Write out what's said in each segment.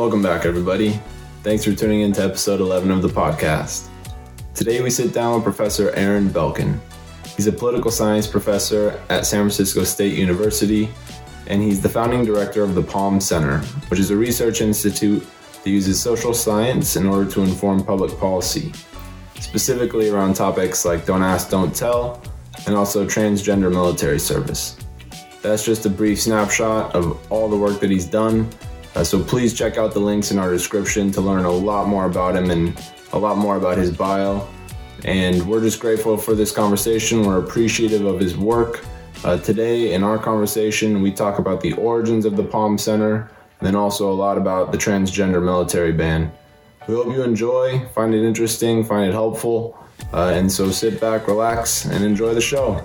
Welcome back, everybody. Thanks for tuning in to episode 11 of the podcast. Today we sit down with Professor Aaron Belkin. He's a political science professor at San Francisco State University, and he's the founding director of the Palm Center, which is a research institute that uses social science in order to inform public policy, specifically around topics like don't ask, don't tell, and also transgender military service. That's just a brief snapshot of all the work that he's done. Uh, so please check out the links in our description to learn a lot more about him and a lot more about his bio. And we're just grateful for this conversation. We're appreciative of his work. Uh, today, in our conversation, we talk about the origins of the Palm Center and then also a lot about the transgender military ban. We hope you enjoy, find it interesting, find it helpful. Uh, and so sit back, relax, and enjoy the show.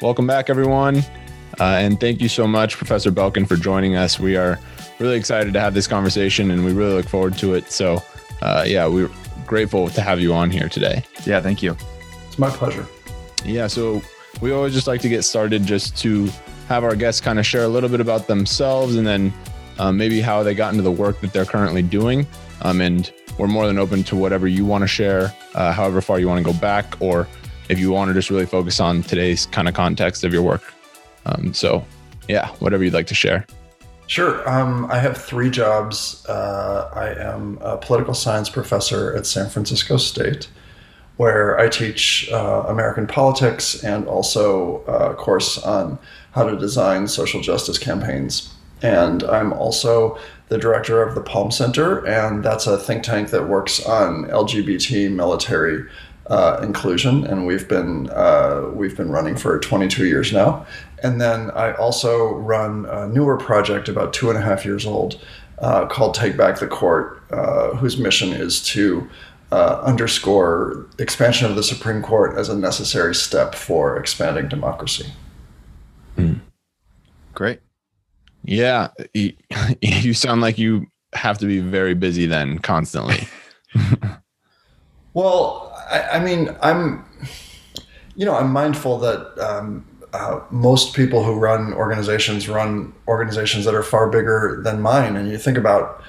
Welcome back, everyone. Uh, and thank you so much, Professor Belkin, for joining us. We are really excited to have this conversation and we really look forward to it. So, uh, yeah, we're grateful to have you on here today. Yeah, thank you. It's my pleasure. Yeah, so we always just like to get started just to have our guests kind of share a little bit about themselves and then um, maybe how they got into the work that they're currently doing. Um, and we're more than open to whatever you want to share, uh, however far you want to go back, or if you want to just really focus on today's kind of context of your work. Um, so, yeah, whatever you'd like to share. Sure. Um, I have three jobs. Uh, I am a political science professor at San Francisco State, where I teach uh, American politics and also a course on how to design social justice campaigns. And I'm also the director of the Palm Center, and that's a think tank that works on LGBT military uh, inclusion, and we've been uh, we've been running for 22 years now. And then I also run a newer project about two and a half years old uh, called Take Back the Court, uh, whose mission is to uh, underscore expansion of the Supreme Court as a necessary step for expanding democracy. Mm. Great. Yeah, you sound like you have to be very busy then constantly. well, I, I, mean, I'm, you know, I'm mindful that um, uh, most people who run organizations run organizations that are far bigger than mine. And you think about,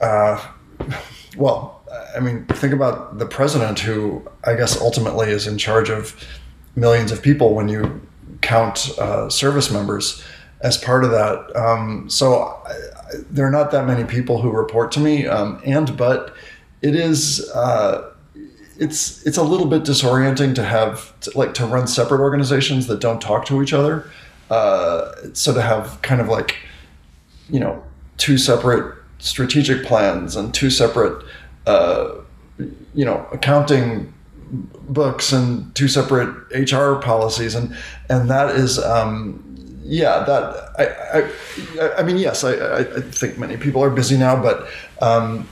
uh, well, I mean, think about the president who I guess ultimately is in charge of millions of people when you count uh, service members as part of that. Um, so I, there are not that many people who report to me, um, and but it is uh, it's it's a little bit disorienting to have to, like to run separate organizations that don't talk to each other. Uh, so to have kind of like you know two separate strategic plans and two separate uh, you know accounting books and two separate HR policies and and that is um, yeah that I, I I mean yes I, I think many people are busy now but um,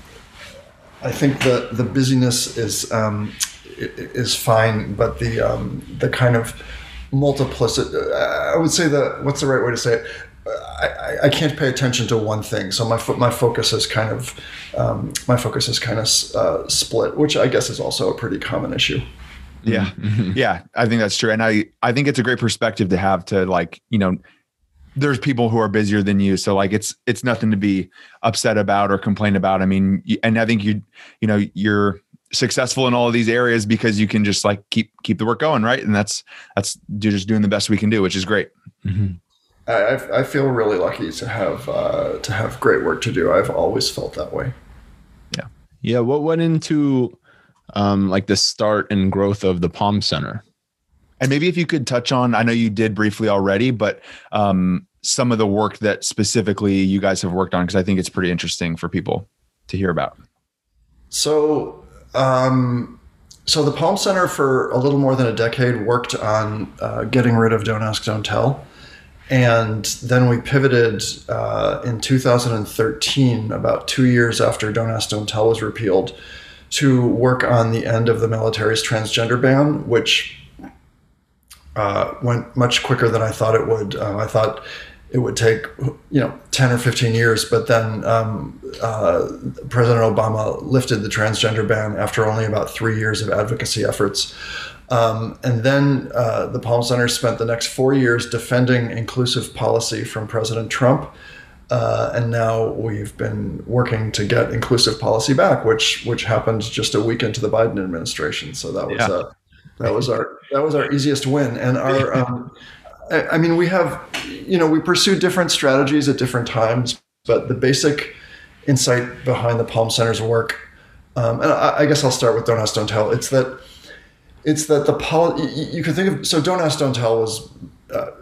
I think the the busyness is um, is fine, but the um, the kind of multiplicity. I would say that what's the right way to say it? I, I can't pay attention to one thing, so my fo- my focus is kind of um, my focus is kind of uh, split, which I guess is also a pretty common issue. Yeah, mm-hmm. yeah, I think that's true, and I I think it's a great perspective to have to like you know there's people who are busier than you. So like it's it's nothing to be upset about or complain about. I mean and i think you you know you're successful in all of these areas because you can just like keep keep the work going right? And that's that's just doing the best we can do which is great. Mm-hmm. I, I feel really lucky to have uh, to have great work to do. I've always felt that way. Yeah. Yeah. What went into um like the start and growth of the palm center and maybe if you could touch on, I know you did briefly already, but um, some of the work that specifically you guys have worked on, because I think it's pretty interesting for people to hear about. So, um, so the Palm Center for a little more than a decade worked on uh, getting rid of Don't Ask, Don't Tell. And then we pivoted uh, in 2013, about two years after Don't Ask, Don't Tell was repealed, to work on the end of the military's transgender ban, which uh, went much quicker than I thought it would. Uh, I thought it would take you know 10 or 15 years but then um, uh, president obama lifted the transgender ban after only about three years of advocacy efforts um, and then uh, the palm center spent the next four years defending inclusive policy from president trump Uh, and now we've been working to get inclusive policy back, which which happened just a week into the Biden administration. So that was yeah. uh, that was our that was our easiest win. And our um, I, I mean, we have you know we pursue different strategies at different times, but the basic insight behind the Palm Center's work, um, and I, I, guess I'll start with Don't Ask, Don't Tell. It's that it's that the poli- you can think of so Don't Ask, Don't Tell was. Uh,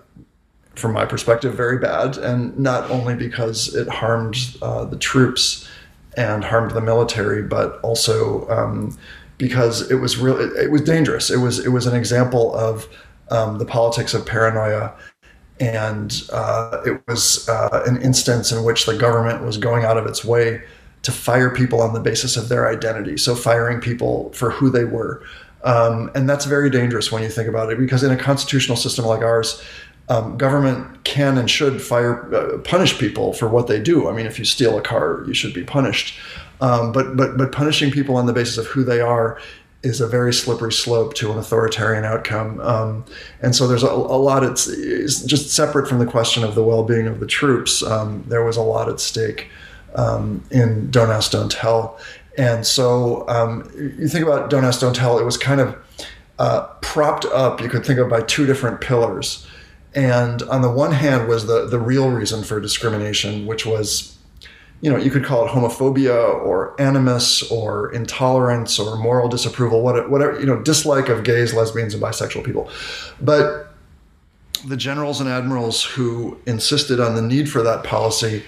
from my perspective, very bad, and not only because it harmed uh, the troops and harmed the military, but also um, because it was real. It, it, was dangerous. It was it was an example of um, the politics of paranoia, and uh, it was uh, an instance in which the government was going out of its way to fire people on the basis of their identity. So firing people for who they were. Um, and that's very dangerous when you think about it, because in a constitutional system like ours, um, government can and should fire uh, punish people for what they do. I mean, if you steal a car, you should be punished. Um, but but but punishing people on the basis of who they are is a very slippery slope to an authoritarian outcome. Um, and so there's a, a lot. It's, it's, just separate from the question of the well-being of the troops. Um, there was a lot at stake um, in Don't Ask, Don't Tell. And so um, you think about Don't Ask, Don't Tell. It was kind of uh, propped up. You could think of by two different pillars. And on the one hand was the the real reason for discrimination, which was, you know, you could call it homophobia or animus or intolerance or moral disapproval, whatever, you know, dislike of gays, lesbians, and bisexual people. But the generals and admirals who insisted on the need for that policy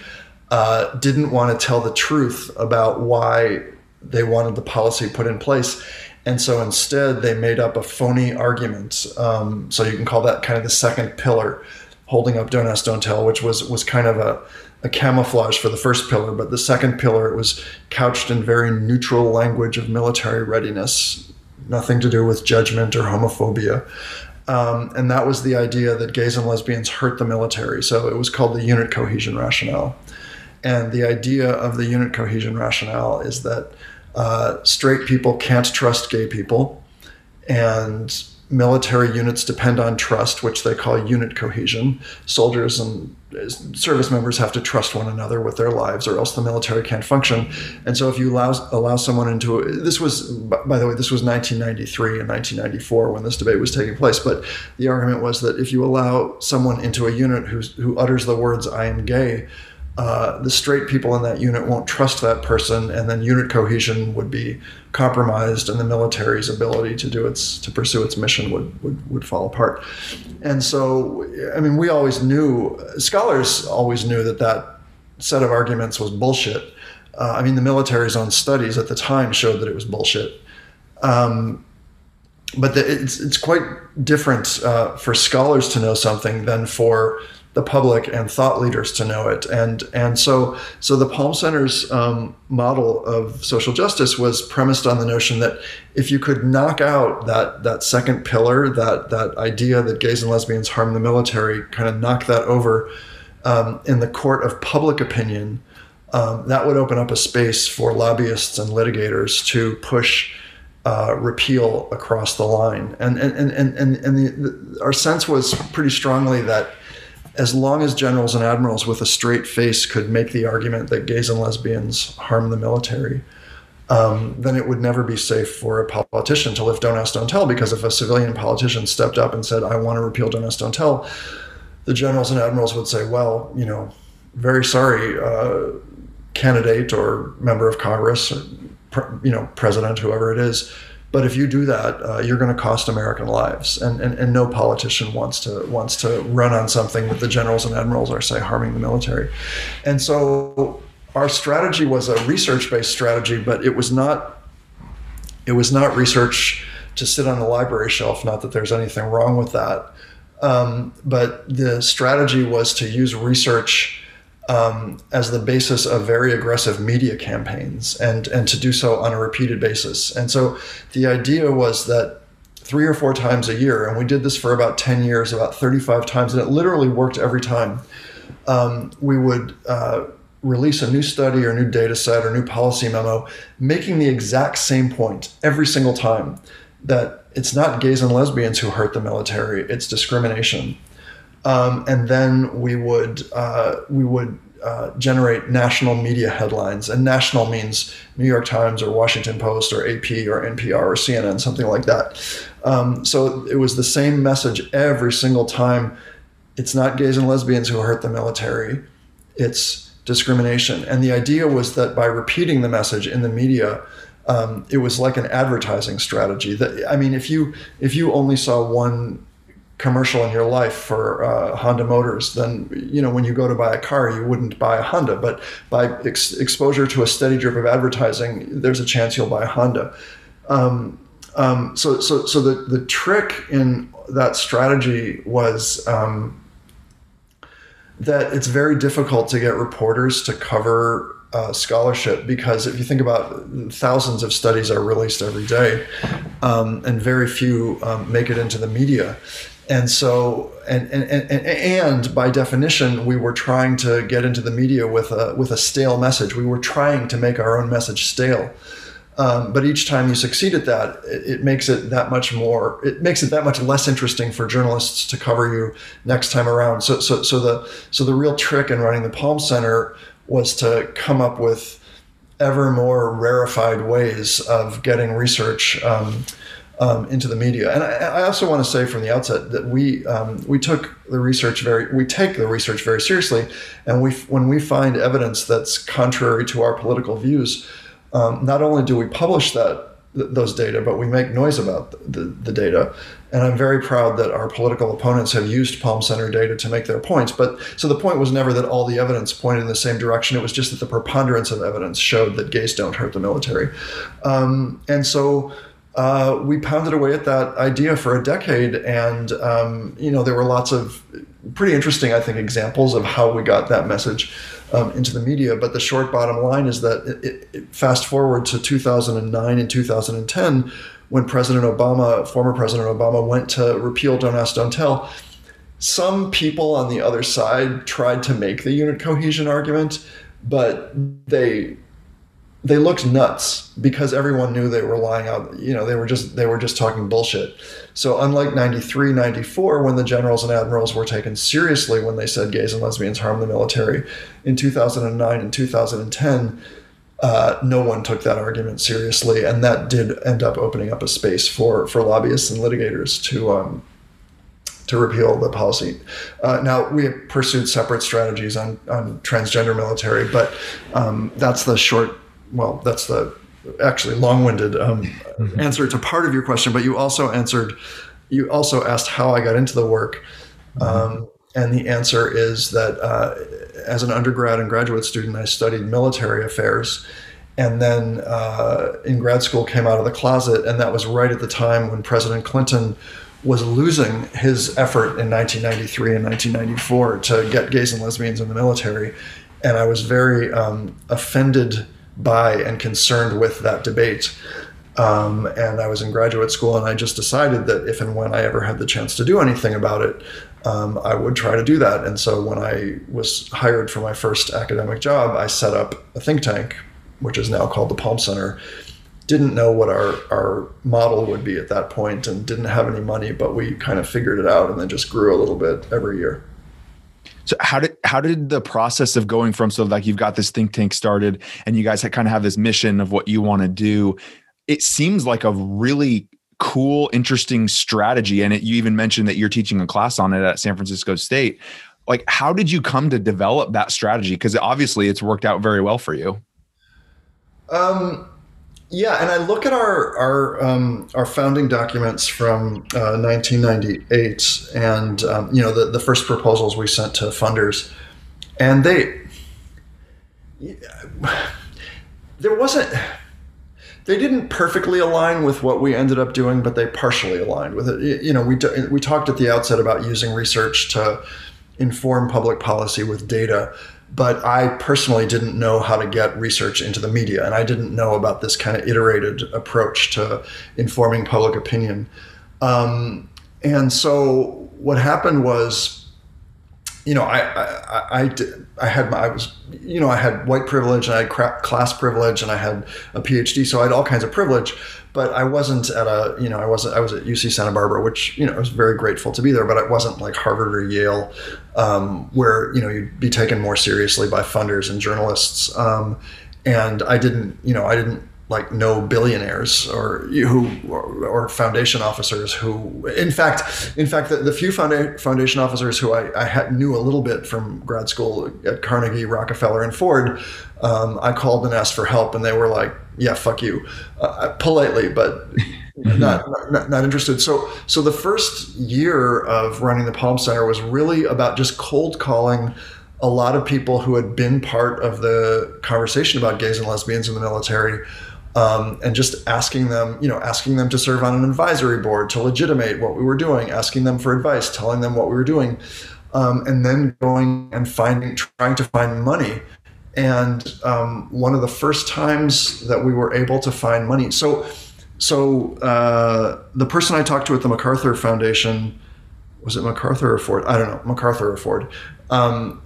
uh, didn't want to tell the truth about why they wanted the policy put in place. And so instead, they made up a phony argument. Um, so you can call that kind of the second pillar, holding up "Don't Ask, Don't Tell," which was was kind of a, a camouflage for the first pillar. But the second pillar, it was couched in very neutral language of military readiness, nothing to do with judgment or homophobia. Um, and that was the idea that gays and lesbians hurt the military. So it was called the unit cohesion rationale. And the idea of the unit cohesion rationale is that uh, straight people can't trust gay people, and military units depend on trust, which they call unit cohesion. Soldiers and eh, service members have to trust one another with their lives, or else the military can't function. And so, if you allow allow someone into this was, by the way, this was 1993 and 1994 when this debate was taking place. But the argument was that if you allow someone into a unit who's, who utters the words "I am gay," uh, the straight people in that unit won't trust that person, and then unit cohesion would be compromised, and the military's ability to do its to pursue its mission would would, would fall apart. And so, I mean, we always knew scholars always knew that that set of arguments was bullshit. Uh, I mean, the military's own studies at the time showed that it was bullshit. Um, but the, it's it's quite different uh, for scholars to know something than for the public and thought leaders to know it. And and so so the Palm Center's um, model of social justice was premised on the notion that if you could knock out that that second pillar, that that idea that gays and lesbians harm the military, kind of knock that over um, in the court of public opinion, um, that would open up a space for lobbyists and litigators to push. Uh, repeal across the line, and and and and and the, the, our sense was pretty strongly that as long as generals and admirals with a straight face could make the argument that gays and lesbians harm the military, um, then it would never be safe for a politician to lift Don't Ask, Don't Tell. Because if a civilian politician stepped up and said, I want to repeal Don't Ask, Don't Tell, the generals and admirals would say, well, you know, very sorry, uh, candidate or member of Congress, or, you know, president, whoever it is but if you do that, uh, you're going to cost American lives, and, and and no politician wants to wants to run on something that the generals and admirals are say harming the military, and so our strategy was a research-based strategy, but it was not it was not research to sit on the library shelf. Not that there's anything wrong with that, um, but the strategy was to use research um, as the basis of very aggressive media campaigns and, and to do so on a repeated basis. And so the idea was that three or four times a year, and we did this for about 10 years, about 35 times, and it literally worked every time. Um, we would uh, release a new study or new data set or new policy memo, making the exact same point every single time that it's not gays and lesbians who hurt the military, it's discrimination. Um, and then we would uh, we would uh, generate national media headlines, and national means New York Times or Washington Post or AP or NPR or CNN, something like that. Um, so it was the same message every single time. It's not gays and lesbians who hurt the military; it's discrimination. And the idea was that by repeating the message in the media, um, it was like an advertising strategy. That I mean, if you if you only saw one commercial in your life for uh, Honda Motors, then you know when you go to buy a car, you wouldn't buy a Honda. But by ex- exposure to a steady drip of advertising, there's a chance you'll buy a Honda. Um, um, so, so, so the the trick in that strategy was um, that it's very difficult to get reporters to cover uh, scholarship because if you think about thousands of studies are released every day um, and very few um, make it into the media and so and, and and and by definition we were trying to get into the media with a with a stale message. We were trying to make our own message stale. Um, but each time you succeed at that it, it, makes it that much more it makes it that much less interesting for journalists to cover you next time around. So so so the so the real trick in running the palm center was to come up with ever more rarefied ways of getting research um, um, into the media. And I, I, also want to say from the outset that we um, we took the research very we take the research very seriously, and we when we find evidence that's contrary to our political views, um, not only do we publish that those data, but we make noise about the, the, the, data. And I'm very proud that our political opponents have used Palm Center data to make their points. But so the point was never that all the evidence pointed in the same direction. It was just that the preponderance of evidence showed that gays don't hurt the military. Um, and so uh, we pounded away at that idea for a decade, and um, you know there were lots of pretty interesting, I think, examples of how we got that message um, into the media. But the short bottom line is that it, it, fast forward to 2009 and 2010, when President Obama, former President Obama, went to repeal Don't Ask, Don't Tell. Some people on the other side tried to make the unit cohesion argument, but they they looked nuts because everyone knew they were lying out you know they were just they were just talking bullshit so unlike 93 94 when the generals and admirals were taken seriously when they said gays and lesbians harm the military in 2009 and 2010 uh, no one took that argument seriously and that did end up opening up a space for for lobbyists and litigators to um, to repeal the policy. Uh, now we have pursued separate strategies on, on transgender military, but um, that's the short well, that's the actually long-winded um, mm-hmm. answer to part of your question, but you also answered, you also asked how I got into the work. Mm-hmm. Um, and the answer is that uh, as an undergrad and graduate student, I studied military affairs. And then uh, in grad school, came out of the closet. And that was right at the time when President Clinton was losing his effort in 1993 and 1994 to get gays and lesbians in the military. And I was very um, offended by and concerned with that debate. Um, and I was in graduate school, and I just decided that if and when I ever had the chance to do anything about it, um, I would try to do that. And so when I was hired for my first academic job, I set up a think tank, which is now called the Palm Center. Didn't know what our, our model would be at that point and didn't have any money, but we kind of figured it out and then just grew a little bit every year. So how did how did the process of going from so like you've got this think tank started and you guys kind of have this mission of what you want to do? It seems like a really cool, interesting strategy. And it, you even mentioned that you're teaching a class on it at San Francisco State. Like, how did you come to develop that strategy? Because obviously, it's worked out very well for you. Um, yeah, and I look at our our um, our founding documents from uh, 1998, and um, you know the the first proposals we sent to funders, and they there wasn't they didn't perfectly align with what we ended up doing, but they partially aligned with it. You know, we we talked at the outset about using research to inform public policy with data but I personally didn't know how to get research into the media, and I didn't know about this kind of iterated approach to informing public opinion. Um, and so what happened was you know, I, I, I, did, I had my, I was, you know, I had white privilege and I had class privilege and I had a PhD. So I had all kinds of privilege, but I wasn't at a, you know, I wasn't, I was at UC Santa Barbara, which, you know, I was very grateful to be there, but it wasn't like Harvard or Yale, um, where, you know, you'd be taken more seriously by funders and journalists. Um, and I didn't, you know, I didn't like no billionaires or who or, or, foundation officers who in fact in fact the, the few founda- foundation officers who I, I had, knew a little bit from grad school at Carnegie Rockefeller and Ford um, I called and asked for help and they were like yeah fuck you. Uh, uh politely but not, not, not interested. So so the first year of running the Palm Center was really about just cold calling a lot of people who had been part of the conversation about gays and lesbians in the military um, and just asking them, you know, asking them to serve on an advisory board to legitimate what we were doing, asking them for advice, telling them what we were doing, um, and then going and finding, trying to find money. And um, one of the first times that we were able to find money, so so uh, the person I talked to at the MacArthur Foundation was it MacArthur or Ford? I don't know, MacArthur or Ford. Um,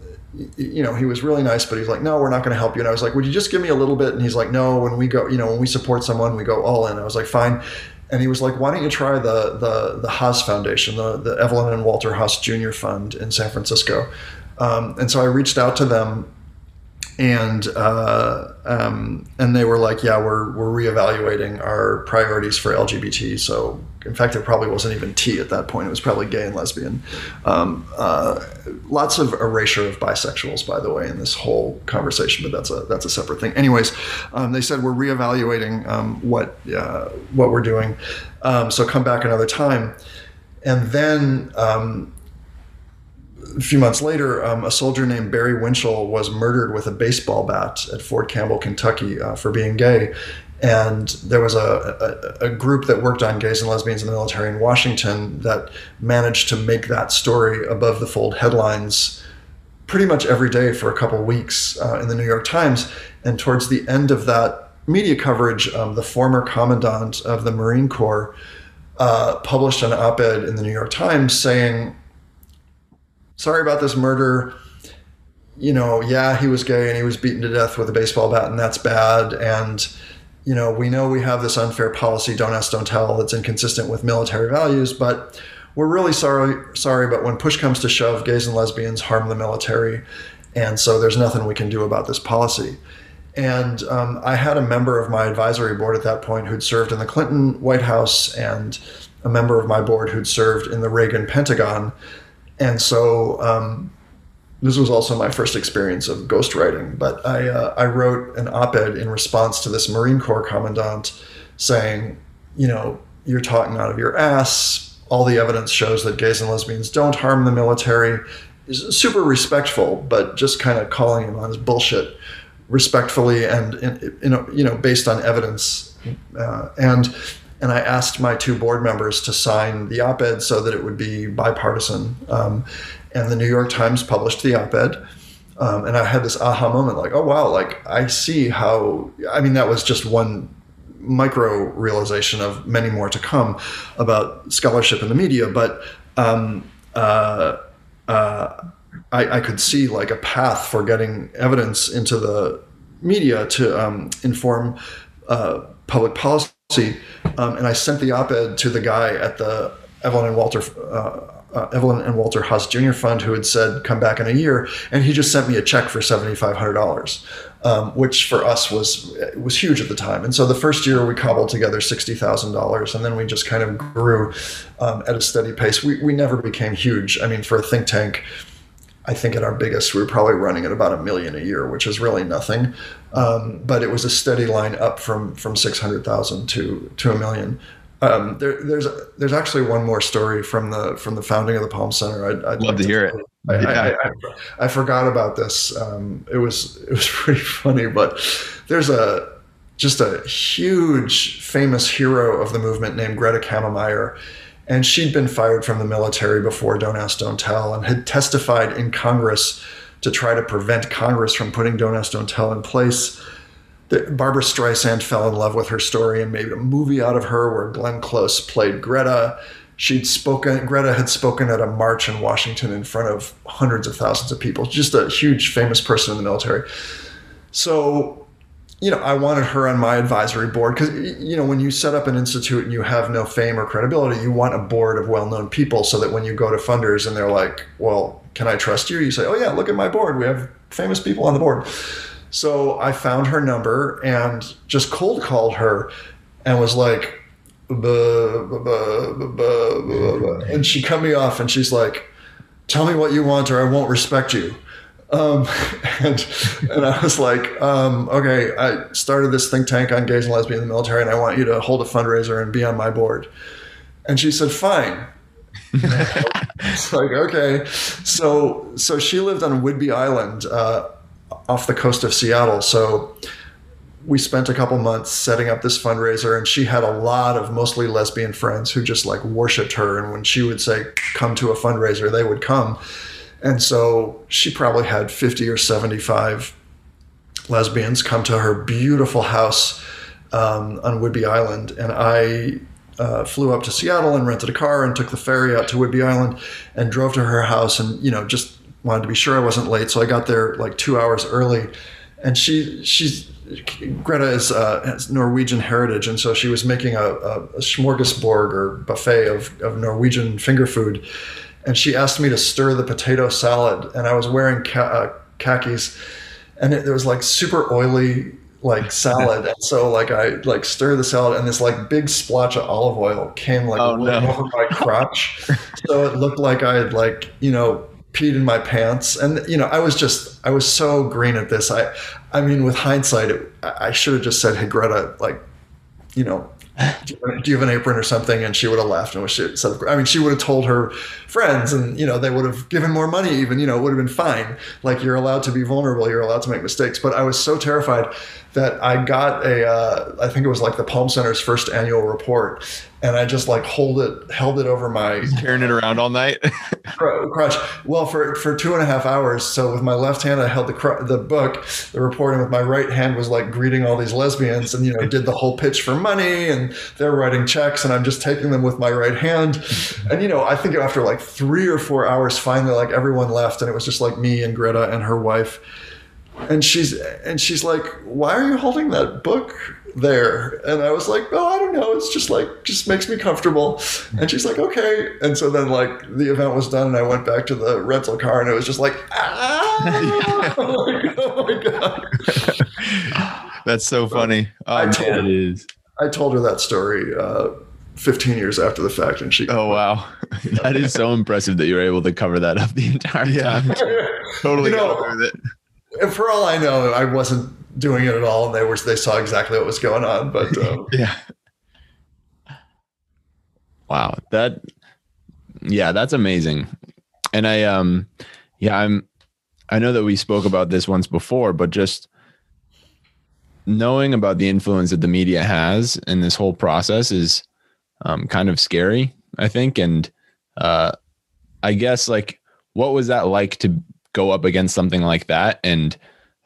you know, he was really nice, but he's like, no, we're not going to help you. And I was like, would you just give me a little bit? And he's like, no, when we go, you know, when we support someone, we go all in. I was like, fine. And he was like, why don't you try the, the, the Haas Foundation, the, the Evelyn and Walter Haas Jr. Fund in San Francisco. Um, and so I reached out to them and uh, um, and they were like, yeah, we're we're reevaluating our priorities for LGBT. So in fact, it probably wasn't even T at that point. It was probably gay and lesbian. Um, uh, lots of erasure of bisexuals, by the way, in this whole conversation, but that's a that's a separate thing. Anyways, um, they said we're reevaluating um, what uh, what we're doing. Um, so come back another time, and then um, a few months later, um, a soldier named Barry Winchell was murdered with a baseball bat at Fort Campbell, Kentucky, uh, for being gay. And there was a, a, a, group that worked on gays and lesbians in the military in Washington that managed to make that story above the fold headlines pretty much every day for a couple weeks uh, in the New York Times. And towards the end of that media coverage, um, the former commandant of the Marine Corps uh, published an op ed in the New York Times saying, sorry about this murder. You know, yeah, he was gay and he was beaten to death with a baseball bat, and that's bad. And, you know, we know we have this unfair policy, don't ask, don't tell, that's inconsistent with military values, but we're really sorry, sorry, but when push comes to shove, gays and lesbians harm the military. And so there's nothing we can do about this policy. And um, I had a member of my advisory board at that point who'd served in the Clinton White House and a member of my board who'd served in the Reagan Pentagon and so um, this was also my first experience of ghostwriting. But I uh, I wrote an op-ed in response to this Marine Corps commandant saying, you know, you're talking out of your ass. All the evidence shows that gays and lesbians don't harm the military. Super respectful, but just kind of calling him on his bullshit respectfully and in, in, you know based on evidence. Uh, and and I asked my two board members to sign the op-ed so that it would be bipartisan. Um, and the New York Times published the op-ed. Um, and I had this aha moment, like, oh wow, like I see how. I mean, that was just one micro realization of many more to come about scholarship in the media. But um, uh, uh, I, I, could see like a path for getting evidence into the media to um, inform uh, public policy um, and I sent the op-ed to the guy at the Evelyn and Walter uh, uh, Evelyn and Walter Haas Jr. Fund who had said come back in a year, and he just sent me a check for seventy five hundred dollars, um, which for us was was huge at the time. And so the first year we cobbled together sixty thousand dollars, and then we just kind of grew um, at a steady pace. We we never became huge. I mean, for a think tank I think at our biggest, we were probably running at about a million a year, which is really nothing. Um, but it was a steady line up from from six hundred thousand to to a million. Um, there, there's there's actually one more story from the from the founding of the Palm Center. I'd, I'd love like to hear it. I, I, I, I, forgot about this. Um, it was it was pretty funny, but there's a just a huge famous hero of the movement named Greta Cammermeyer and she'd been fired from the military before Don't Ask, Don't Tell and had testified in Congress to try to prevent Congress from putting Don't Ask, Don't Tell in place. Barbra Streisand fell in love with her story and made a movie out of her where Glenn Close played Greta. she'd spoken greta had spoken at a march in washington in front of hundreds of thousands of people just a huge famous person in the military so you know, I wanted her on my advisory board because, you know, when you set up an institute and you have no fame or credibility, you want a board of well known people so that when you go to funders and they're like, well, can I trust you? You say, oh, yeah, look at my board. We have famous people on the board. So I found her number and just cold called her and was like, buh, buh, buh, and she cut me off and she's like, tell me what you want or I won't respect you. Um, and and I was like, um, okay, I started this think tank on gays and lesbians in the military, and I want you to hold a fundraiser and be on my board. And she said, fine. it's like okay, so so she lived on Whidbey Island uh, off the coast of Seattle. So we spent a couple months setting up this fundraiser, and she had a lot of mostly lesbian friends who just like worshipped her. And when she would say, "Come to a fundraiser," they would come and so she probably had 50 or 75 lesbians come to her beautiful house um, on Whidbey Island. And I uh, flew up to Seattle and rented a car and took the ferry out to Whidbey Island and drove to her house and, you know, just wanted to be sure I wasn't late. So I got there like two hours early. And she, she's, Greta is uh, has Norwegian heritage, and so she was making a, a, a smorgasbord or buffet of, of Norwegian finger food and she asked me to stir the potato salad, and I was wearing ca- uh, khakis, and it, it was like super oily like salad and so like i like stir the salad and this like big splotch of olive oil came like oh, no. over my crotch so it looked like i had like you know peed in my pants and you know i was just i was so green at this i i mean with hindsight it, i should have just said hey greta like you know do you have an apron or something? And she would have laughed and was I mean, she would have told her friends and, you know, they would have given more money even, you know, it would have been fine. Like you're allowed to be vulnerable. You're allowed to make mistakes. But I was so terrified that I got a, uh, I think it was like the Palm Center's first annual report and I just like hold it, held it over my carrying it around all night. crutch. Well, for for two and a half hours. So with my left hand, I held the cr- the book, the reporting. With my right hand was like greeting all these lesbians, and you know did the whole pitch for money, and they're writing checks, and I'm just taking them with my right hand. And you know, I think after like three or four hours, finally, like everyone left, and it was just like me and Greta and her wife. And she's and she's like, "Why are you holding that book there. And I was like, oh, I don't know. It's just like, just makes me comfortable. And she's like, okay. And so then like the event was done and I went back to the rental car and it was just like, ah, oh, my God, oh my God. That's so funny. Oh, I told, it is. I told her that story uh, 15 years after the fact and she oh wow that is so impressive that you were able to cover that up the entire time yeah. totally you know, with it for all i know i wasn't doing it at all, and they were they saw exactly what was going on. But um, yeah, wow, that yeah, that's amazing. And I um yeah, I'm I know that we spoke about this once before, but just knowing about the influence that the media has in this whole process is um, kind of scary, I think. And uh, I guess like, what was that like to go up against something like that? And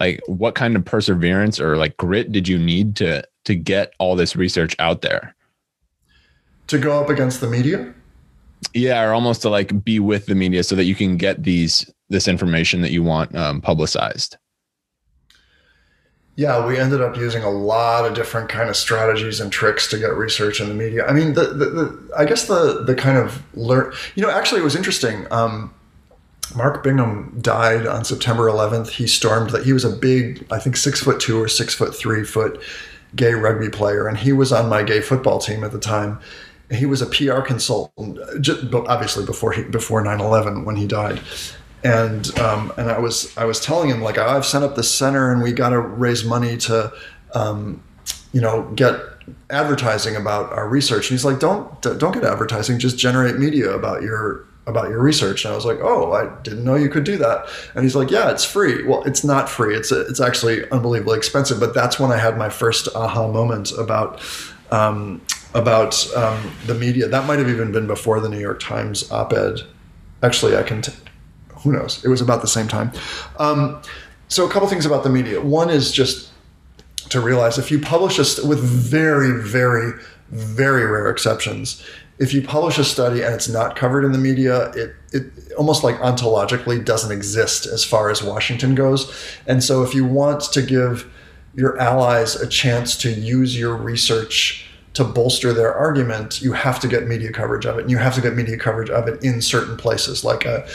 like what kind of perseverance or like grit did you need to to get all this research out there? To go up against the media? Yeah or almost to like be with the media so that you can get these this information that you want um, publicized. Yeah we ended up using a lot of different kind of strategies and tricks to get research in the media. I mean the, the, the i guess the the kind of learn you know actually it was interesting um, Mark Bingham died on September 11th. He stormed that he was a big, I think six foot two or six foot three foot gay rugby player, and he was on my gay football team at the time. He was a PR consultant, just, obviously before he before 9/11 when he died, and um, and I was I was telling him like I've set up this center and we got to raise money to, um, you know, get advertising about our research. And he's like, don't don't get advertising, just generate media about your about your research. And i was like oh i didn't know you could do that. And he's like yeah it's free. Well it's not free. It's it's actually unbelievably expensive. But that's when i had my first aha moment about um, about um, the media. That might have even been before the new york times op-ed. Actually i can t- who knows? It was about the same time. Um, so a couple things about the media. One is just to realize if you publish a st- with very very very rare exceptions if you publish a study and it's not covered in the media, it, it almost like ontologically doesn't exist as far as Washington goes. And so if you want to give your allies a chance to use your research to bolster their argument, you have to get media coverage of it. And you have to get media coverage of it in certain places, like a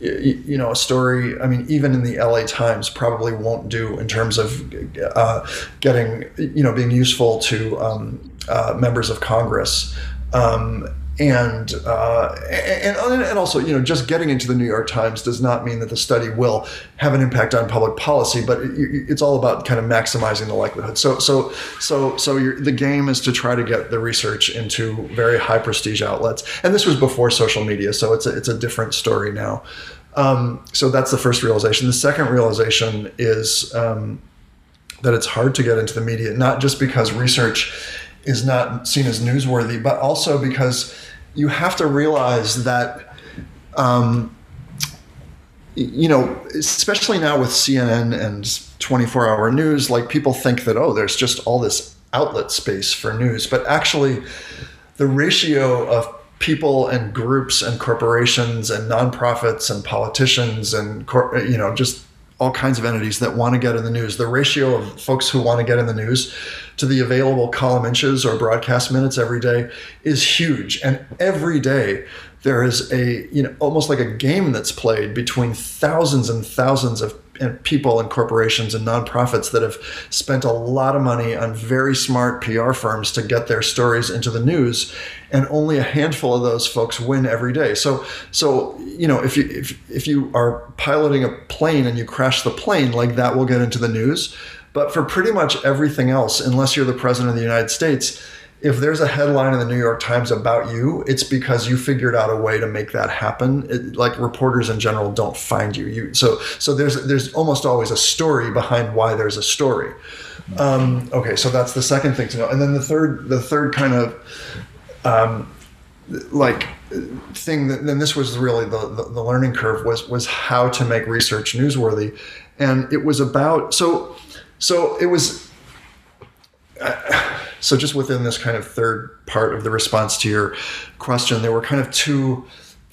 you know a story i mean even in the la times probably won't do in terms of uh, getting you know being useful to um, uh, members of congress um, and, uh, and and also you know just getting into the New York Times does not mean that the study will have an impact on public policy, but it, it's all about kind of maximizing the likelihood. So so so so the game is to try to get the research into very high prestige outlets, and this was before social media, so it's a, it's a different story now. Um, so that's the first realization. The second realization is um, that it's hard to get into the media, not just because research is not seen as newsworthy, but also because you have to realize that, um, you know, especially now with CNN and 24 hour news, like people think that, oh, there's just all this outlet space for news. But actually, the ratio of people and groups and corporations and nonprofits and politicians and, you know, just all kinds of entities that want to get in the news. The ratio of folks who want to get in the news to the available column inches or broadcast minutes every day is huge. And every day there is a, you know, almost like a game that's played between thousands and thousands of and people and corporations and nonprofits that have spent a lot of money on very smart PR firms to get their stories into the news, and only a handful of those folks win every day. So, so you know, if you if if you are piloting a plane and you crash the plane, like that will get into the news. But for pretty much everything else, unless you're the president of the United States, if there's a headline in the New York Times about you, it's because you figured out a way to make that happen. It, like reporters in general don't find you. You so so there's there's almost always a story behind why there's a story. Um, okay, so that's the second thing to know, and then the third the third kind of um, like thing that then this was really the, the the learning curve was was how to make research newsworthy, and it was about so so it was. Uh, so just within this kind of third part of the response to your question, there were kind of two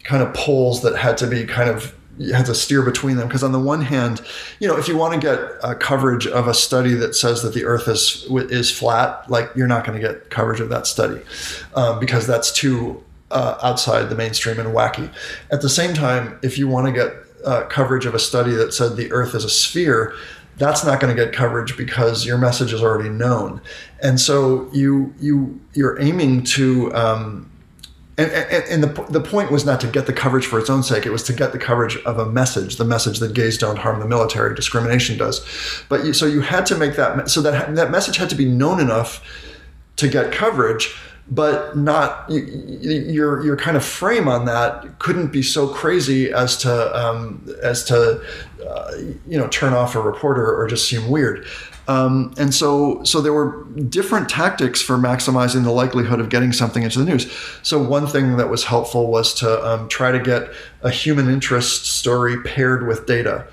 kind of poles that had to be kind of you had to steer between them because on the one hand, you know, if you want to get coverage of a study that says that the Earth is is flat, like you're not going to get coverage of that study um, because that's too uh, outside the mainstream and wacky. At the same time, if you want to get uh, coverage of a study that said the Earth is a sphere, that's not going to get coverage because your message is already known and so you you you're aiming to um, and, and, and, the, the point was not to get the coverage for its own sake. It was to get the coverage of a message, the message that gays don't harm the military, discrimination does. But you, so you had to make that so that that message had to be known enough to get coverage, but not your your kind of frame on that couldn't be so crazy as to um, as to uh, you know turn off a reporter or just seem weird. Um, and so, so there were different tactics for maximizing the likelihood of getting something into the news. So one thing that was helpful was to um, try to get a human interest story paired with data.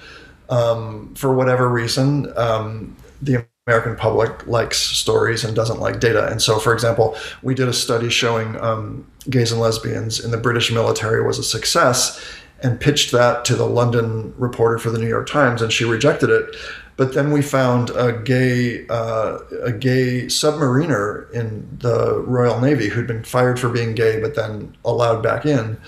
Um, for whatever reason, um, the American public likes stories and doesn't like data. And so, for example, we did a study showing um, gays and lesbians in the British military was a success and pitched that to the London reporter for the New York Times, and she rejected it. But then we found a gay uh, a gay submariner in the Royal Navy who'd been fired for being gay, but then allowed back in.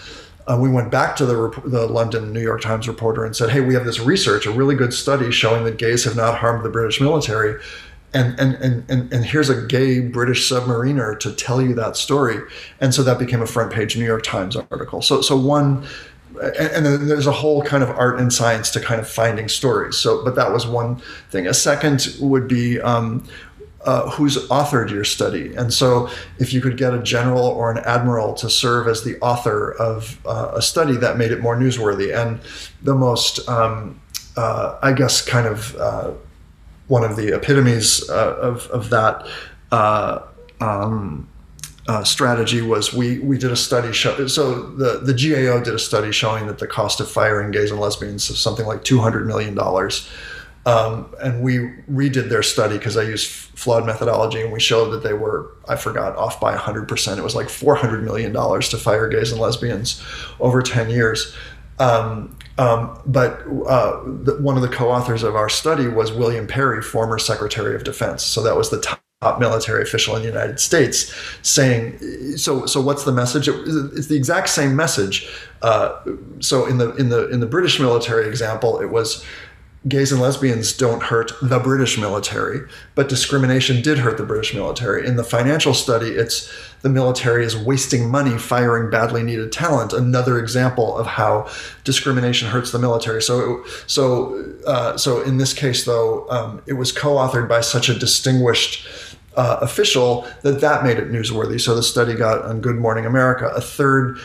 Uh, we went back to the, the London New York Times reporter and said, "Hey, we have this research, a really good study showing that gays have not harmed the British military, and and and and, and here's a gay British submariner to tell you that story." And so that became a front page New York Times article. So so one. And, then there's a whole kind of art and science to kind of finding stories. So, but that was one thing. A second would be um, uh, who's authored your study. And so, if you could get a general or an admiral to serve as the author of uh, a study, that made it more newsworthy. And the most, um, uh, I guess, kind of uh, one of the epitomes uh, of, of that. Uh, um, strategy was we we did a study show so the the GAO did a study showing that the cost of firing gays and lesbians is something like two hundred million dollars Um, and we redid their study because I used flawed methodology, and we showed that they were, I forgot, off by 100%. It was like $400 million to fire gays and lesbians over 10 years. Um, um, but uh, the, one of the co-authors of our study was William Perry, former Secretary of Defense. So that was the top military official in the United States saying, so so what's the message? it's the exact same message. Uh, so in the in the in the British military example, it was gays and lesbians don't hurt the British military, but discrimination did hurt the British military. In the financial study, it's the military is wasting money firing badly needed talent. Another example of how discrimination hurts the military. So, so, uh, so in this case, though, um, it was co-authored by such a distinguished uh, official that that made it newsworthy. So the study got on Good Morning America. A third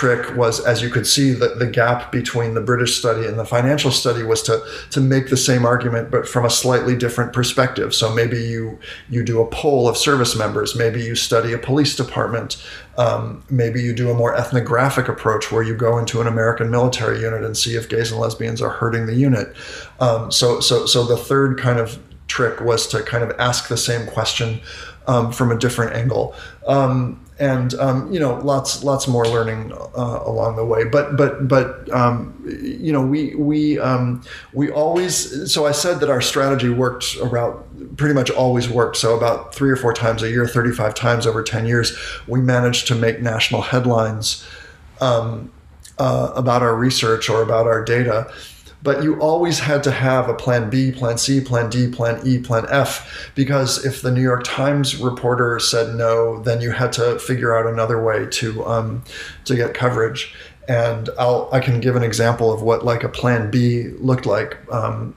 trick was, as you could see, that the gap between the British study and the financial study was to to make the same argument, but from a slightly different perspective. So maybe you you do a poll of service members, maybe you study a police department, um, maybe you do a more ethnographic approach where you go into an American military unit and see if gays and lesbians are hurting the unit. Um, so so so the third kind of trick was to kind of ask the same question um, from a different angle. Um, and um, you know, lots lots more learning uh, along the way. But but but um, you know, we we um, we always. So I said that our strategy worked about pretty much always worked. So about three or four times a year, thirty five times over ten years, we managed to make national headlines. Um, uh, about our research or about our data but you always had to have a plan B, plan C, plan D, plan E, plan F, because if the New York Times reporter said no, then you had to figure out another way to um, to get coverage. And I'll I can give an example of what like a plan B looked like. Um,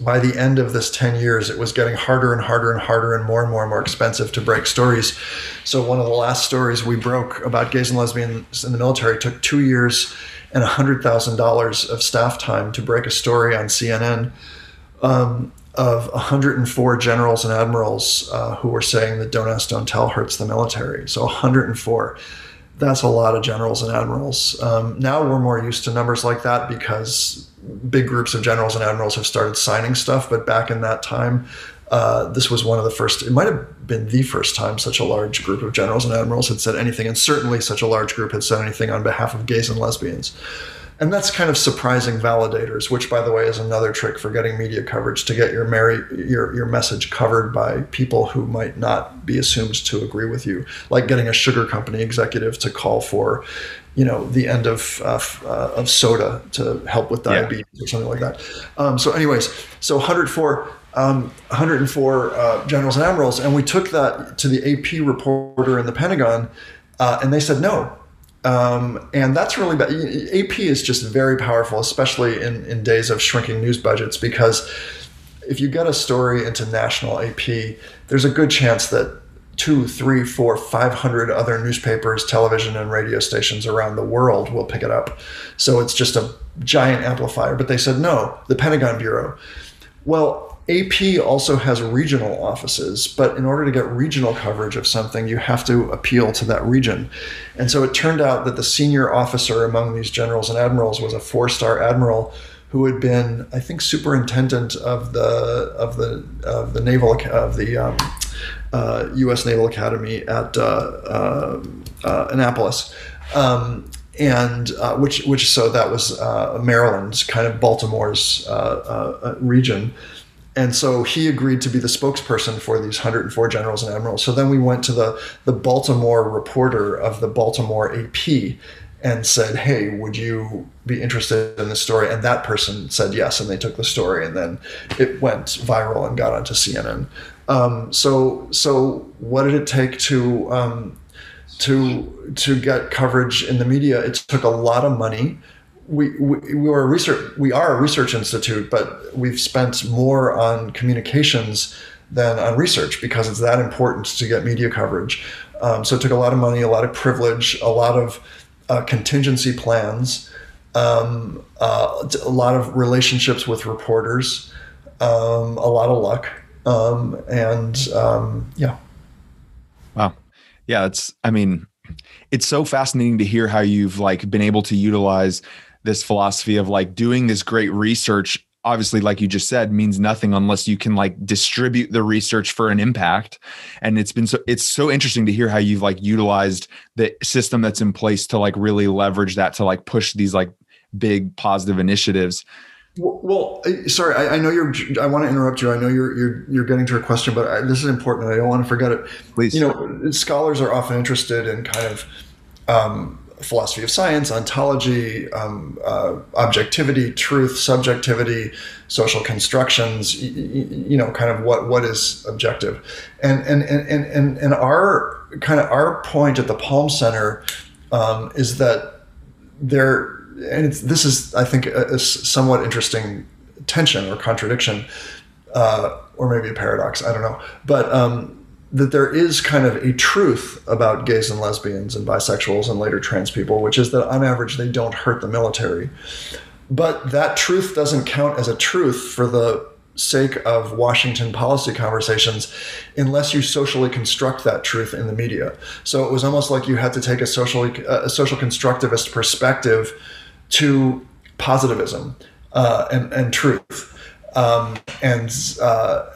by the end of this 10 years, it was getting harder and harder and harder and more and more and more expensive to break stories. So, one of the last stories we broke about gays and lesbians in the military took two years and $100,000 of staff time to break a story on CNN um, of 104 generals and admirals uh, who were saying that don't ask, don't tell hurts the military. So 104. That's a lot of generals and admirals. Um, now we're more used to numbers like that because big groups of generals and admirals have started signing stuff. But back in that time, uh, this was one of the first, it might have been the first time such a large group of generals and admirals had said anything, and certainly such a large group had said anything on behalf of gays and lesbians. And that's kind of surprising validators, which, by the way, is another trick for getting media coverage to get your, your, your message covered by people who might not be assumed to agree with you, like getting a sugar company executive to call for you know the end of uh, uh, of soda to help with diabetes yeah. or something like that. Um, so, anyways, so 104 um, 104 uh, generals and admirals, and we took that to the AP reporter in the Pentagon, uh, and they said no. Um, and that's really bad. AP is just very powerful, especially in, in days of shrinking news budgets, because if you get a story into national AP, there's a good chance that two, three, four, five hundred other newspapers, television, and radio stations around the world will pick it up. So it's just a giant amplifier. But they said no, the Pentagon Bureau. Well, AP also has regional offices, but in order to get regional coverage of something, you have to appeal to that region. And so it turned out that the senior officer among these generals and admirals was a four star admiral who had been, I think, superintendent of the of the of the naval of the um, uh, U.S. Naval Academy at uh, uh, uh Annapolis. Um, and uh, which which so that was uh, Maryland's kind of Baltimore's region, and so he agreed to be the spokesperson for these 104 generals and admirals. So then we went to the the Baltimore reporter of the Baltimore AP and said, "Hey, would you be interested in this story?" And that person said yes, and they took the story, and then it went viral and got onto CNN. Um, so, so what did it take to um, to to get coverage in the media? It took a lot of money we, we, we were a research we are a research institute, but we've spent more on communications than on research because it's that important to get media coverage. Um, so it took a lot of money, a lot of privilege, a lot of uh, contingency plans, um, uh, a lot of relationships with reporters, um, a lot of luck, um, and um, yeah. Wow. Yeah, it's. I mean, it's so fascinating to hear how you've like been able to utilize this philosophy of like doing this great research obviously like you just said means nothing unless you can like distribute the research for an impact and it's been so it's so interesting to hear how you've like utilized the system that's in place to like really leverage that to like push these like big positive initiatives well, sorry, I, I, know you're. I want to interrupt you. I know you're you're you're getting to a question, but I, this is important. I don't want to forget it. Please. You know, scholars are often interested in kind of um, philosophy of science, ontology, um, uh, objectivity, truth, subjectivity, social constructions. You, you, know, kind of what what is objective, and and and and and our kind of our point at the Palm Center um, is that there and this is, I think, a, a, somewhat interesting tension or contradiction, uh, or maybe a paradox. I don't know, but um, that there is kind of a truth about gays and lesbians and bisexuals and later trans people, which is that on average they don't hurt the military. But that truth doesn't count as a truth for the sake of Washington policy conversations unless you socially construct that truth in the media. So it was almost like you had to take a socially a social constructivist perspective to positivism uh, and, and truth. Um, and uh,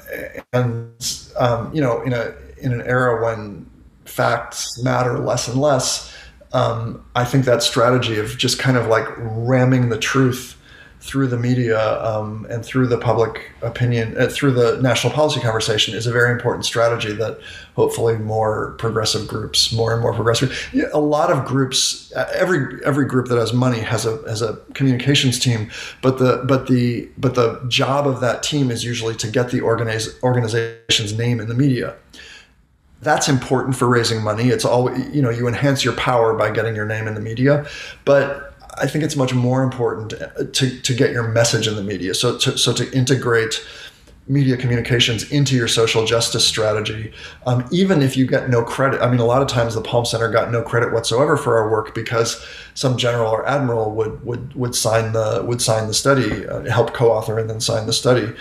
and um, you know, in a in an era when facts matter less and less, um, I think that strategy of just kind of like ramming the truth through the media um, and through the public opinion, uh, through the national policy conversation, is a very important strategy that hopefully more progressive groups, more and more progressive, a lot of groups, uh, every every group that has money has a has a communications team, but the but the but the job of that team is usually to get the organize, organization's name in the media that's important for raising money. It's all you know. You enhance your power by getting your name in the media, but I think it's much more important to, to get your message in the media. So to, so to integrate media communications into your social justice strategy, um, even if you get no credit. I mean, a lot of times the Palm Center got no credit whatsoever for our work because some general or admiral would would would sign the would sign the study, uh, help co-author, and then sign the study.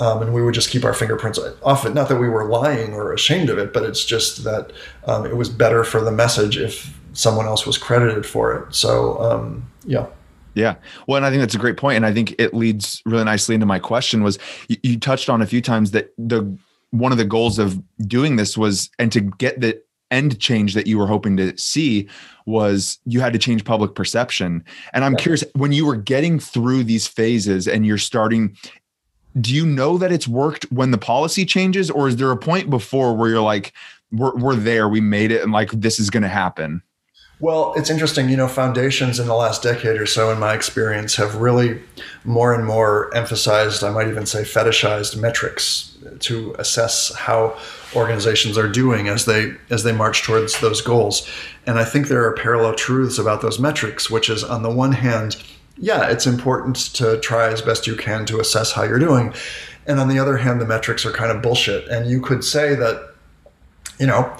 Um, and we would just keep our fingerprints off it. Not that we were lying or ashamed of it, but it's just that um, it was better for the message if someone else was credited for it. So um, yeah. Yeah. Well, and I think that's a great. And I think it leads really nicely into my question was you, you touched on a few times that the one of the goals of doing this was and to get the end change that you were hoping to see was you had to change public perception. And I'm yeah. curious when you were getting through these phases and you're starting do you know that it's worked when the policy changes or is there a point before where you're like we're, we're there we made it and like this is going to happen well, it's interesting. You know, foundations in the last decade or so, in my experience, have really more and more emphasized, I might even say fetishized metrics to assess how organizations are doing as they as they march towards those goals. And I think there are parallel truths about those metrics, which is on the one hand, yeah, it's important to try as best you can to assess how you're doing. And on the other hand, the metrics are kind of bullshit. And you could say that, you know,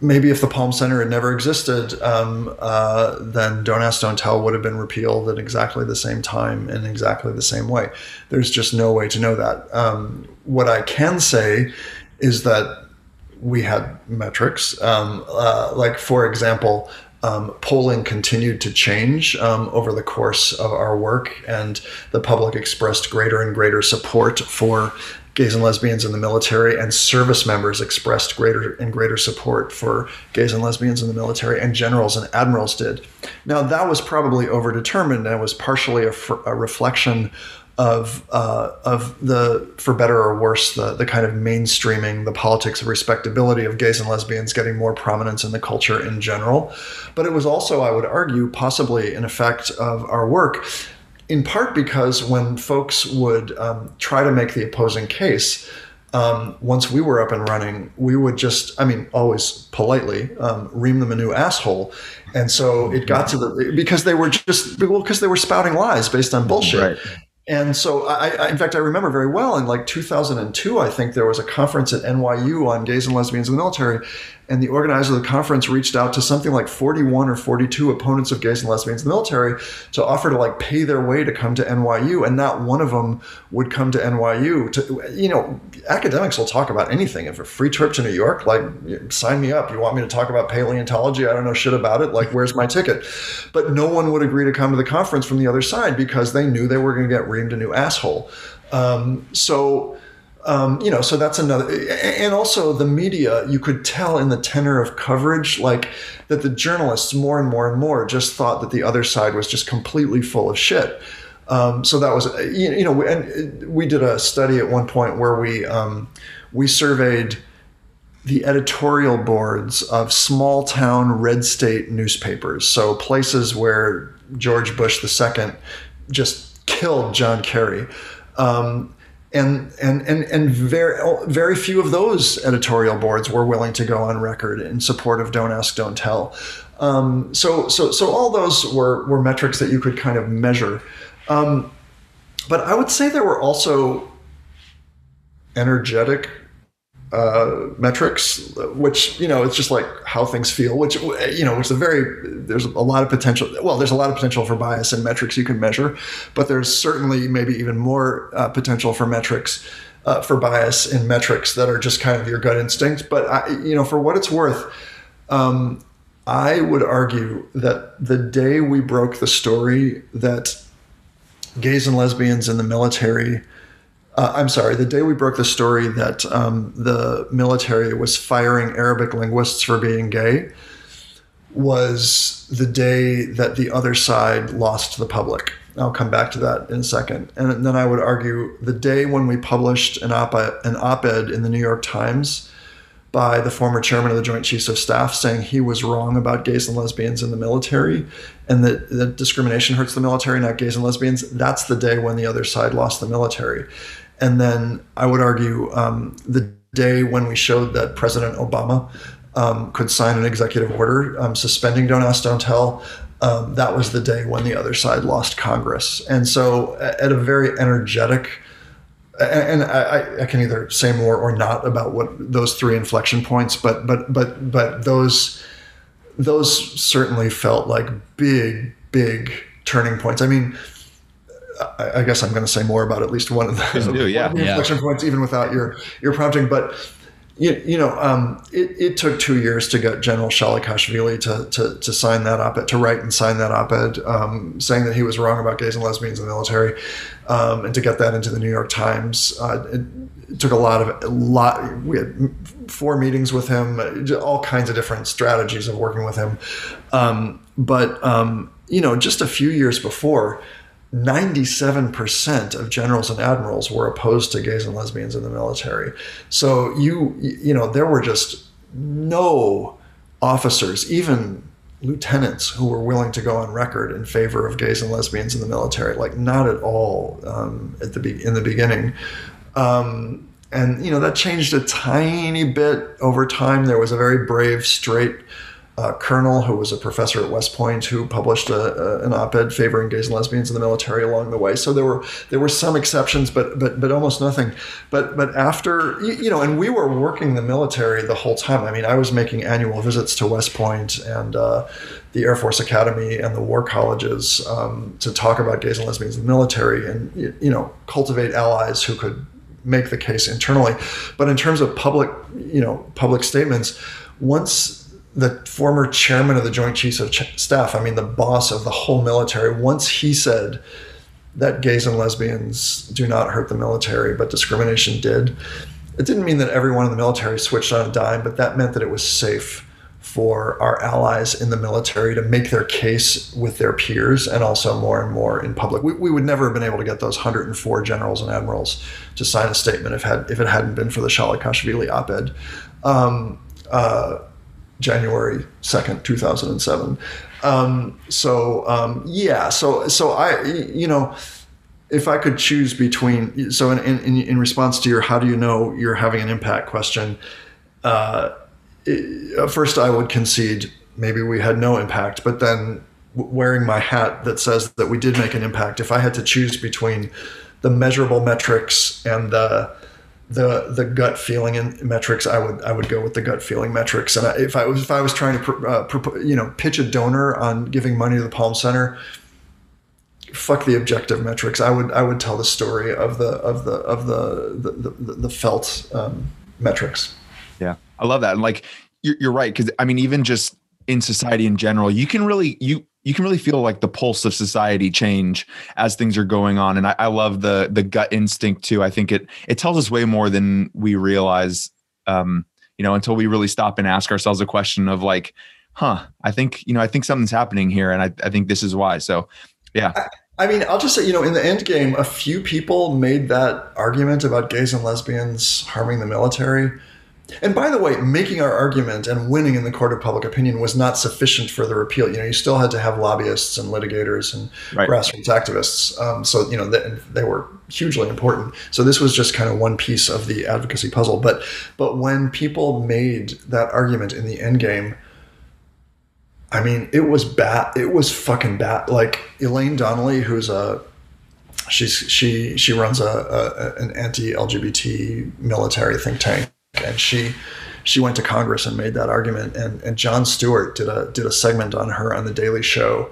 maybe if the Palm Center had never existed, um, uh, then Don't Ask, Don't Tell would have been repealed at exactly the same time in exactly the same way. There's just no way to know that. Um, what I can say is that we had metrics. Um, uh, like, for example, um, polling continued to change um, over the course of our work, and the public expressed greater and greater support for gays and lesbians in the military, and service members expressed greater and greater support for gays and lesbians in the military, and generals and admirals did. Now, that was probably overdetermined and was partially a reflection of uh, of the for better or worse the the kind of mainstreaming the politics of respectability of gays and lesbians getting more prominence in the culture in general but it was also i would argue possibly an effect of our work in part because when folks would um, try to make the opposing case, um, once we were up and running, we would just, I mean, always politely um, ream them a new asshole. And so it got to the, because they were just, well, because they were spouting lies based on bullshit. Right. And so, I, I, in fact, I remember very well in like 2002, I think there was a conference at NYU on gays and lesbians in the military and the organizer of the conference reached out to something like 41 or 42 opponents of gays and lesbians in the military to offer to like pay their way to come to NYU and not one of them would come to NYU to you know academics will talk about anything. If a free trip to New York like sign me up. You want me to talk about paleontology? I don't know shit about it. Like where's my ticket? But no one would agree to come to the conference from the other side because they knew they were going to get reamed a new asshole. Um, so. Um, you know, so that's another, and also the media. You could tell in the tenor of coverage, like that the journalists more and more and more just thought that the other side was just completely full of shit. Um, so that was, you know, and we did a study at one point where we um, we surveyed the editorial boards of small town red state newspapers. So places where George Bush II just killed John Kerry. Um, and, and, and, and very, very few of those editorial boards were willing to go on record in support of Don't Ask, Don't Tell. Um, so, so, so all those were, were metrics that you could kind of measure. Um, but I would say there were also energetic uh, metrics, which you know, it's just like how things feel. Which you know, it's a very there's a lot of potential. Well, there's a lot of potential for bias in metrics you can measure, but there's certainly maybe even more uh, potential for metrics. Uh, for bias in metrics that are just kind of your gut instinct, but I, you know, for what it's worth, um, I would argue that the day we broke the story that gays and lesbians in the military uh, I'm sorry, the day we broke the story that um, the military was firing Arabic linguists for being gay was the day that the other side lost the public. I'll come back to that in a second. And then I would argue the day when we published an op an op-ed in the New York Times by the former chairman of the Joint Chiefs of Staff saying he was wrong about gays and lesbians in the military and that, that discrimination hurts the military, not gays and lesbians, that's the day when the other side lost the military. And then I would argue um, the day when we showed that President Obama um, could sign an executive order um, suspending Don't Ask, Don't Tell, um, that was the day when the other side lost Congress. And so, at a very energetic, and I, I, can either say more or not about what those three inflection points, but but but but those those certainly felt like big big turning points. I mean, I, guess I'm going to say more about at least one of the, do, yeah. the inflection yeah. points, even without your your prompting. But you, you know, um, it, it, took two years to get General Shalikashvili to, to, to sign that op-ed, to write and sign that op-ed, um, saying that he was wrong about gays and lesbians in the military, um, and to get that into the New York Times. Uh, it, it, took a lot of a lot. We had four meetings with him, all kinds of different strategies of working with him. Um, but um, you know, just a few years before 97% of generals and admirals were opposed to gays and lesbians in the military. So you you know there were just no officers, even lieutenants, who were willing to go on record in favor of gays and lesbians in the military. Like not at all um, at the be- in the beginning. Um, and you know that changed a tiny bit over time. There was a very brave, straight uh, colonel who was a professor at West Point who published a, a, an op-ed favoring gays and lesbians in the military along the way. So there were there were some exceptions, but but but almost nothing. But but after you know, and we were working the military the whole time. I mean, I was making annual visits to West Point and uh, the Air Force Academy and the war colleges um, to talk about gays and lesbians in the military, and you know, cultivate allies who could make the case internally. But in terms of public, you know, public statements, once the former chairman of the Joint Chiefs of Staff, I mean, the boss of the whole military, once he said that gays and lesbians do not hurt the military, but discrimination did, it didn't mean that everyone in the military switched on a dime, but that meant that it was safe for our allies in the military to make their case with their peers and also more and more in public. We, we would never have been able to get those 104 generals and admirals to sign a statement if, had, if it hadn't been for the Shalikashvili op ed. Um, uh, January 2nd, 2007. Um, so, um, yeah, so, so I, you know, if I could choose between, so in, in, in response to your how do you know you're having an impact question, uh, it, first I would concede maybe we had no impact, but then wearing my hat that says that we did make an impact, if I had to choose between the measurable metrics and the the the gut feeling and metrics, I would I would go with the gut feeling metrics. And if I was if I was trying to uh, you know pitch a donor on giving money to the Palm Center, fuck the objective metrics. I would I would tell the story of the of the of the the the, the felt um, metrics. Yeah, I love that. And like you're, you're right because I mean even just in society in general, you can really you you can really feel like the pulse of society change as things are going on. And I, I love the the gut instinct too. I think it it tells us way more than we realize. Um, you know, until we really stop and ask ourselves a question of like, huh, I think, you know, I think something's happening here. And I, I think this is why. So yeah. I, I mean, I'll just say, you know, in the end game, a few people made that argument about gays and lesbians harming the military. And by the way, making our argument and winning in the court of public opinion was not sufficient for the repeal. You know, you still had to have lobbyists and litigators and right. grassroots activists. Um, so, you know, they, they, were hugely important. So this was just kind of one piece of the advocacy puzzle. But, but when people made that argument in the end game, I mean, it was bad. It was fucking bad. Like Elaine Donnelly, who's a she's she she runs a, a an anti LGBT military think tank and she she went to Congress and made that argument. And and Jon Stewart did a did a segment on her on the Daily Show.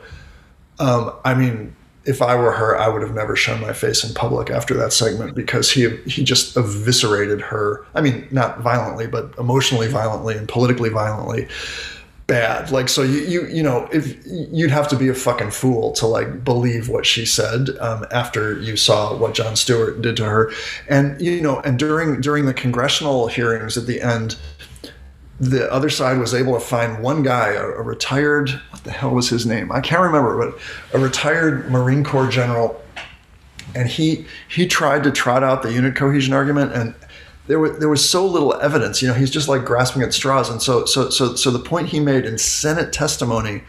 Um, I mean, if I were her, I would have never shown my face in public after that segment because he he just eviscerated her. I mean, not violently, but emotionally violently and politically violently bad. Like, so you, you, you know, if you'd have to be a fucking fool to like believe what she said um, after you saw what Jon Stewart did to her, and you know, and during during the congressional hearings at the end, the other side was able to find one guy, a, a retired, what the hell was his name? I can't remember, but a retired Marine Corps general. And he he tried to trot out the unit cohesion argument, and there was there was so little evidence. You know, he's just like grasping at straws. And so so so so the point he made in Senate testimony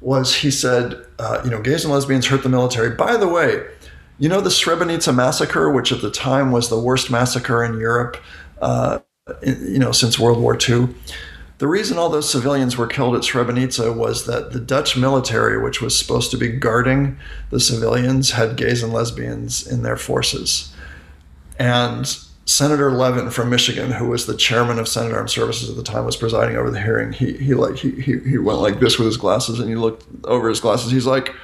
was he said, uh, you know, gays and lesbians hurt the military. By the way, you know the Srebrenica massacre, which at the time was the worst massacre in Europe, uh, in, you know, since World War II. The reason all those civilians were killed at Srebrenica was that the Dutch military, which was supposed to be guarding the civilians, had gays and lesbians in their forces. And Senator Levin from Michigan, who was the chairman of Senate Armed Services at the time, was presiding over the hearing. He he like he he, he went like this with his glasses, and he looked over his glasses. He's like,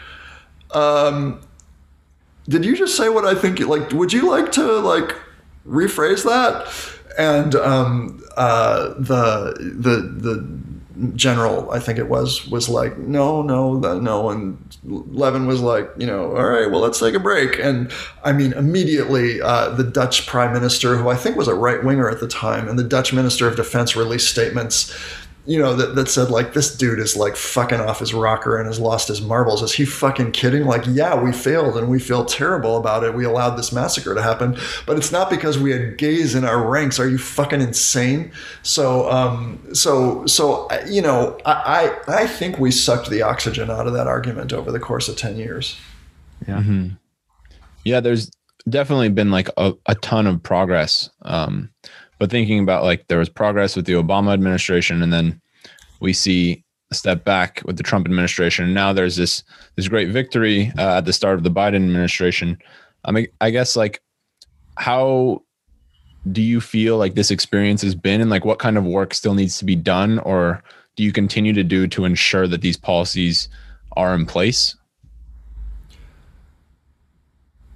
um, "Did you just say what I think? Like, would you like to like rephrase that?" And um, uh, the the the general, I think it was, was like, no, no, no. And Levin was like, you know, all right, well, let's take a break. And I mean, immediately, uh, the Dutch prime minister, who I think was a right winger at the time, and the Dutch minister of defense released statements you know, that, that said like this dude is like fucking off his rocker and has lost his marbles. Is he fucking kidding? Like, yeah, we failed and we feel terrible about it. We allowed this massacre to happen, but it's not because we had gays in our ranks. Are you fucking insane? So, um, so, so, you know, I, I, I think we sucked the oxygen out of that argument over the course of 10 years. Yeah. Mm-hmm. Yeah. There's definitely been like a, a ton of progress. Um, but thinking about like there was progress with the Obama administration, and then we see a step back with the Trump administration. And now there's this this great victory uh, at the start of the Biden administration. I mean, I guess like how do you feel like this experience has been, and like what kind of work still needs to be done, or do you continue to do to ensure that these policies are in place?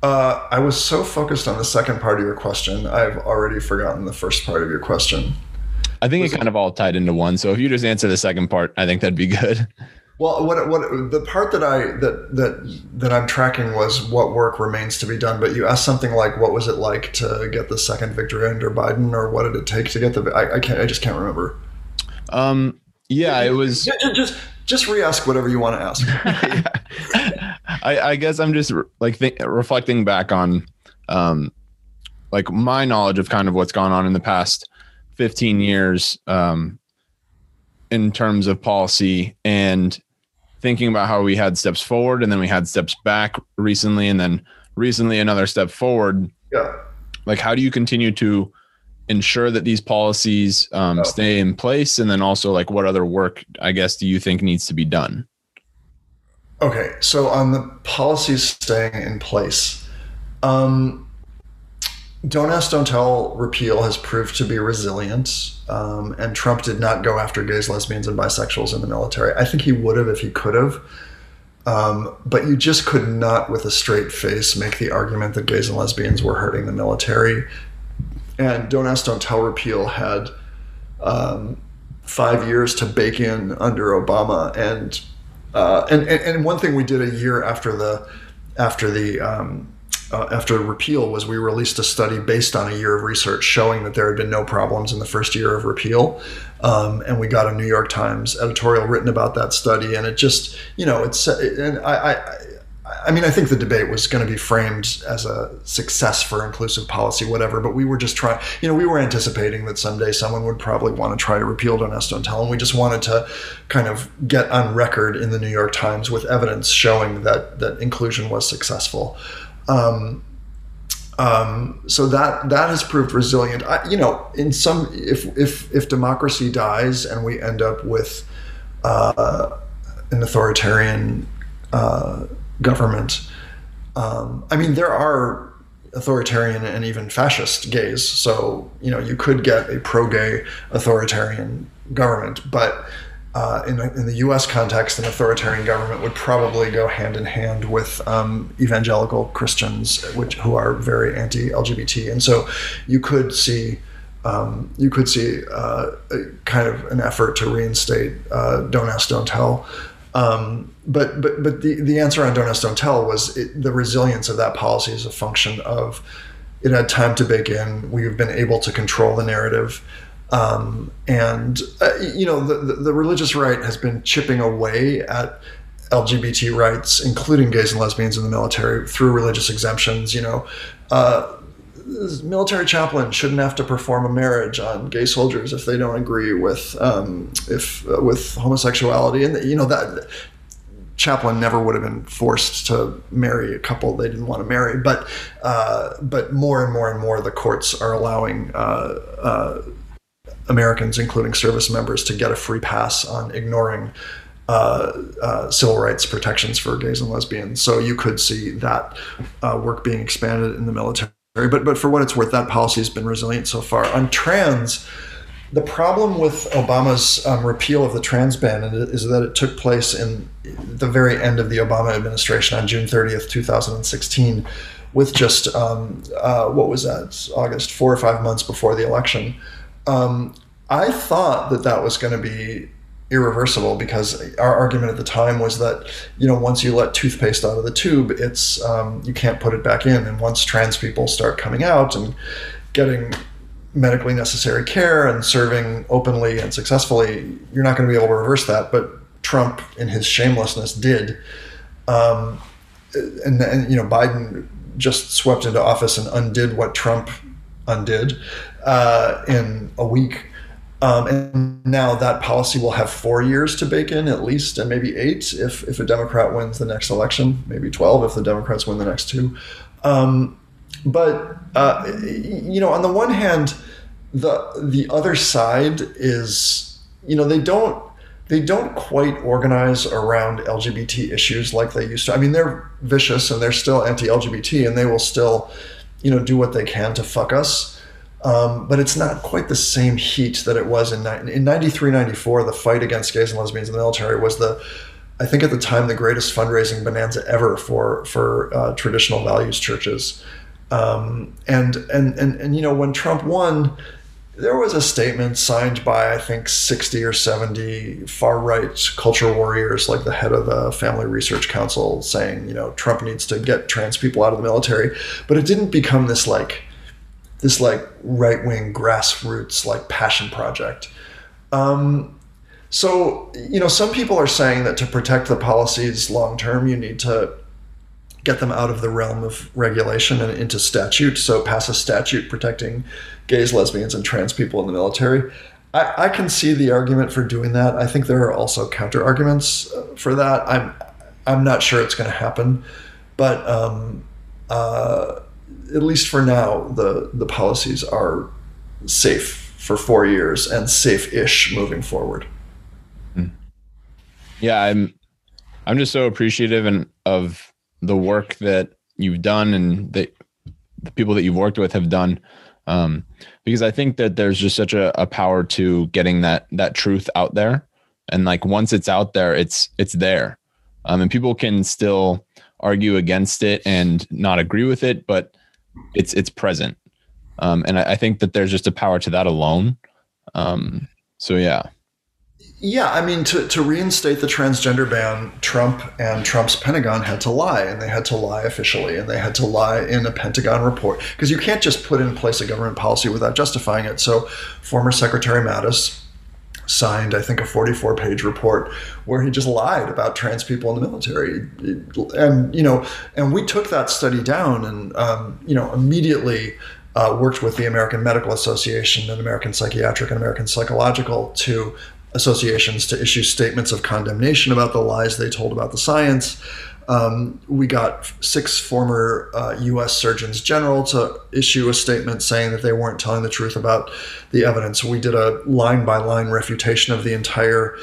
Uh, I was so focused on the second part of your question, I've already forgotten the first part of your question. I think was it kind it, of all tied into one. So if you just answer the second part, I think that'd be good. Well, what what the part that I that that that I'm tracking was what work remains to be done. But you asked something like, "What was it like to get the second victory under Biden?" or "What did it take to get the?" I, I can't. I just can't remember. Um. Yeah, it was just just re-ask whatever you want to ask. I, I, guess I'm just like th- reflecting back on, um, like my knowledge of kind of what's gone on in the past 15 years, um, in terms of policy and thinking about how we had steps forward and then we had steps back recently and then recently another step forward. Yeah. Like, how do you continue to ensure that these policies um, oh. stay in place and then also like what other work i guess do you think needs to be done okay so on the policies staying in place um, don't ask don't tell repeal has proved to be resilient um, and trump did not go after gays lesbians and bisexuals in the military. I think he would have if he could have um, but you just could not, with a straight face, make the argument that gays and lesbians were hurting the military. And Don't Ask, Don't Tell repeal had um, five years to bake in under Obama, and uh, and, and and one thing we did a year after the after the um, uh, after repeal was we released a study based on a year of research showing that there had been no problems in the first year of repeal. Um, and we got a New York Times editorial written about that study. And it just, you know, it's, and I, I I mean, I think the debate was going to be framed as a success for inclusive policy, whatever. But we were just trying, you know, we were anticipating that someday someone would probably want to try to repeal Don't Don't Tell, and we just wanted to kind of get on record in the New York Times with evidence showing that that inclusion was successful. Um, um, so that that has proved resilient. I, you know, in some, if if if democracy dies and we end up with uh, an authoritarian uh, government, um, I mean, there are authoritarian and even fascist gays. So you know, you could get a pro-gay authoritarian government, but uh, in, in, the U.S. context, an authoritarian government would probably go hand in hand with um, evangelical Christians, which who are very anti-LGBT, and so you could see um, you could see uh, kind of an effort to reinstate uh, "Don't Ask, Don't Tell." Um, but but but the, the answer on "Don't Ask, Don't Tell" was it, the resilience of that policy is a function of it had time to bake in. We've been able to control the narrative. Um, and uh, you know the, the, the religious right has been chipping away at LGBT rights, including gays and lesbians in the military, through religious exemptions. You know, uh, military chaplain shouldn't have to perform a marriage on gay soldiers if they don't agree with um, if uh, with homosexuality, and you know that chaplain never would have been forced to marry a couple they didn't want to marry. But uh, but more and more and more, the courts are allowing uh, uh Americans, including service members, to get a free pass on ignoring uh, uh, civil rights protections for gays and lesbians. So you could see that uh, work being expanded in the military. But but for what it's worth, that policy has been resilient so far. On trans, the problem with Obama's um, repeal of the trans ban is that it took place in the very end of the Obama administration on June 30th, 2016, with just um, uh, what was that August, four or five months before the election. Um, I thought that that was going to be irreversible because our argument at the time was that you know once you let toothpaste out of the tube, it's um, you can't put it back in, and once trans people start coming out and getting medically necessary care and serving openly and successfully, you're not going to be able to reverse that. But Trump, in his shamelessness, did. Um, and, and you know Biden just swept into office and undid what Trump undid uh, in a week. Um, and now that policy will have four years to bake in at least, and maybe eight if, if a Democrat wins the next election, maybe 12 if the Democrats win the next two. Um, but, uh, you know, on the one hand, the, the other side is, you know, they don't, they don't quite organize around LGBT issues like they used to. I mean, they're vicious and they're still anti-LGBT and they will still, you know, do what they can to fuck us um, but it's not quite the same heat that it was in in 93 94 the fight against gays and lesbians in the military was the I think at the time the greatest fundraising bonanza ever for for uh, traditional values churches. Um, and, and and and you know when Trump won there was a statement signed by I think 60 or 70 far right culture warriors like the head of the Family Research Council saying you know Trump needs to get trans people out of the military. But it didn't become this like this like right wing grassroots like passion project. Um, so you know, some people are saying that to protect the policies long term, you need to get them out of the realm of regulation and into statute. So pass a statute protecting gays, lesbians, and trans people in the military. I, I can see the argument for doing that. I think there are also counter arguments for that. I'm I'm not sure it's going to happen, but um, uh, at least for now, the the policies are safe for four years and safe-ish moving forward. Hmm. Yeah, I'm I'm just so appreciative and of the work that you've done and that the people that you've worked with have done. Um, because I think that there's just such a, a power to getting that that truth out there. And like once it's out there, it's it's there. Um, and people can still argue against it and not agree with it, but it's it's present. Um, and I, I, think that there's just a power to that alone. Um, so yeah. Yeah, I mean, to, to reinstate the transgender ban, Trump and Trump's Pentagon had to lie, and they had to lie officially, and they had to lie in a Pentagon report because you can't just put in place a government policy without justifying it. So, former Secretary Mattis signed, I think, a 44 page report where he just lied about trans people in the military. And, you know, and we took that study down and, um, you know, immediately uh, worked with the American Medical Association and American Psychiatric and American Psychological to associations to issue statements of condemnation about the lies they told about the science. Um, we got six former uh, U.S. surgeons general to issue a statement saying that they weren't telling the truth about the evidence. We did a line by line refutation of the entire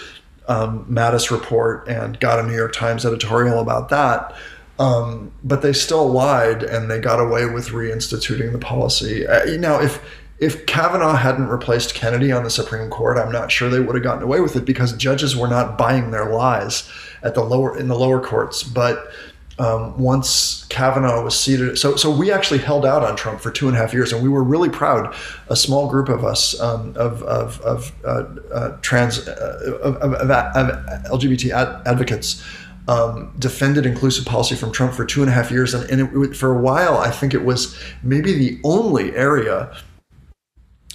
um, Mattis report and got a New York Times editorial about that. Um, but they still lied and they got away with reinstituting the policy. Uh, now, if if Kavanaugh hadn't replaced Kennedy on the Supreme Court, I'm not sure they would have gotten away with it because judges were not buying their lies at the lower in the lower courts. But um, once Kavanaugh was seated, so so we actually held out on Trump for two and a half years, and we were really proud. A small group of us um, of of, of uh, uh, trans uh, of, of, of, LGBT ad- advocates. Um, defended inclusive policy from Trump for two and a half years, and, and it, for a while, I think it was maybe the only area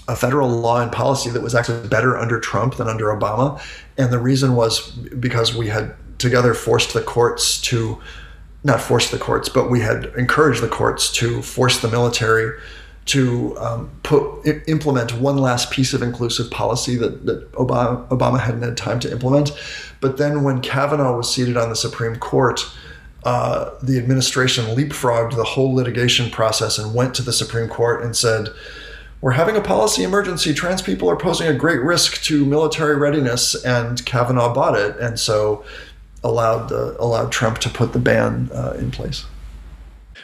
a federal law and policy that was actually better under Trump than under Obama. And the reason was because we had together forced the courts to, not forced the courts, but we had encouraged the courts to force the military to um, put implement one last piece of inclusive policy that, that Obama, Obama hadn't had time to implement. But then when Kavanaugh was seated on the Supreme Court, uh, the administration leapfrogged the whole litigation process and went to the Supreme Court and said, we're having a policy emergency. Trans people are posing a great risk to military readiness, and Kavanaugh bought it, and so allowed the, allowed Trump to put the ban uh, in place.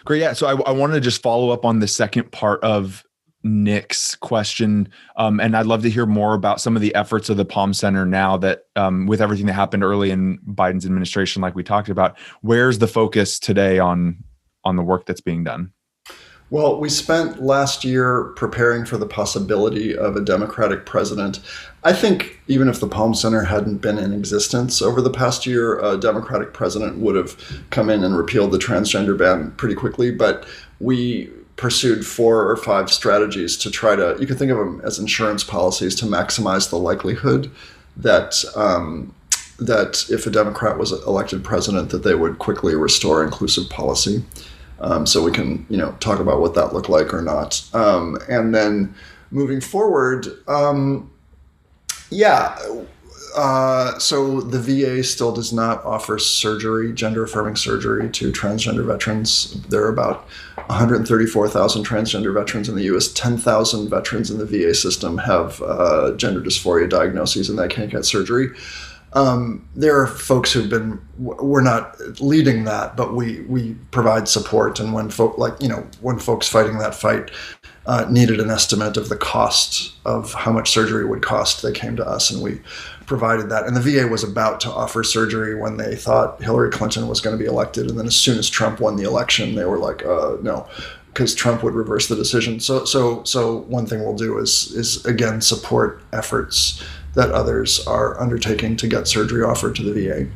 Great, yeah. So I, I wanted to just follow up on the second part of Nick's question, um, and I'd love to hear more about some of the efforts of the Palm Center now that, um, with everything that happened early in Biden's administration, like we talked about, where's the focus today on on the work that's being done? Well, we spent last year preparing for the possibility of a Democratic president. I think even if the Palm Center hadn't been in existence over the past year, a Democratic president would have come in and repealed the transgender ban pretty quickly. But we pursued four or five strategies to try to, you can think of them as insurance policies to maximize the likelihood that. Um, that if a Democrat was elected president, that they would quickly restore inclusive policy. Um, so we can, you know, talk about what that looked like or not. Um, and then moving forward, um, yeah. Uh, so the VA still does not offer surgery, gender affirming surgery to transgender veterans. There are about 134,000 transgender veterans in the U.S. 10,000 veterans in the VA system have uh, gender dysphoria diagnoses and they can't get surgery. Um, there are folks who've been we're not leading that, but we we provide support. And when folk like you know when folks fighting that fight uh, needed an estimate of the cost of how much surgery would cost, they came to us and we provided that. And the VA was about to offer surgery when they thought Hillary Clinton was going to be elected, and then as soon as Trump won the election, they were like, uh, no because Trump would reverse the decision. So, so, so one thing we'll do is is again support efforts that others are undertaking to get surgery offered to the VA.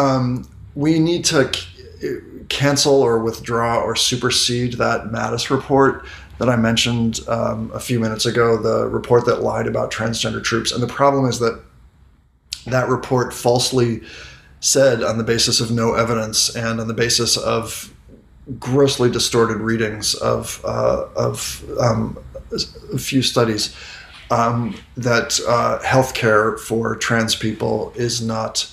Um, we need to c- cancel or withdraw or supersede that Mattis report that I mentioned um, a few minutes ago, the report that lied about transgender troops. And the problem is that that report falsely said, on the basis of no evidence and on the basis of grossly distorted readings of, uh, of um, a few studies, um, that uh, healthcare for trans people is not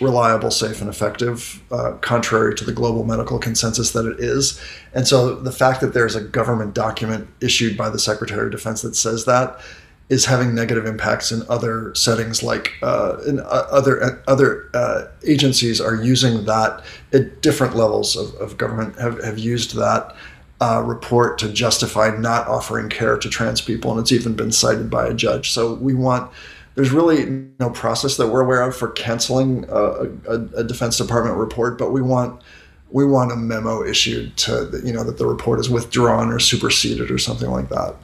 reliable, safe, and effective, uh, contrary to the global medical consensus that it is. And so the fact that there's a government document issued by the Secretary of Defense that says that is having negative impacts in other settings, like uh, in uh, other uh, other uh, agencies are using that at different levels of, of government have, have used that uh, report to justify not offering care to trans people, and it's even been cited by a judge. So we want. There's really no process that we're aware of for canceling a, a, a Defense Department report, but we want we want a memo issued to you know that the report is withdrawn or superseded or something like that.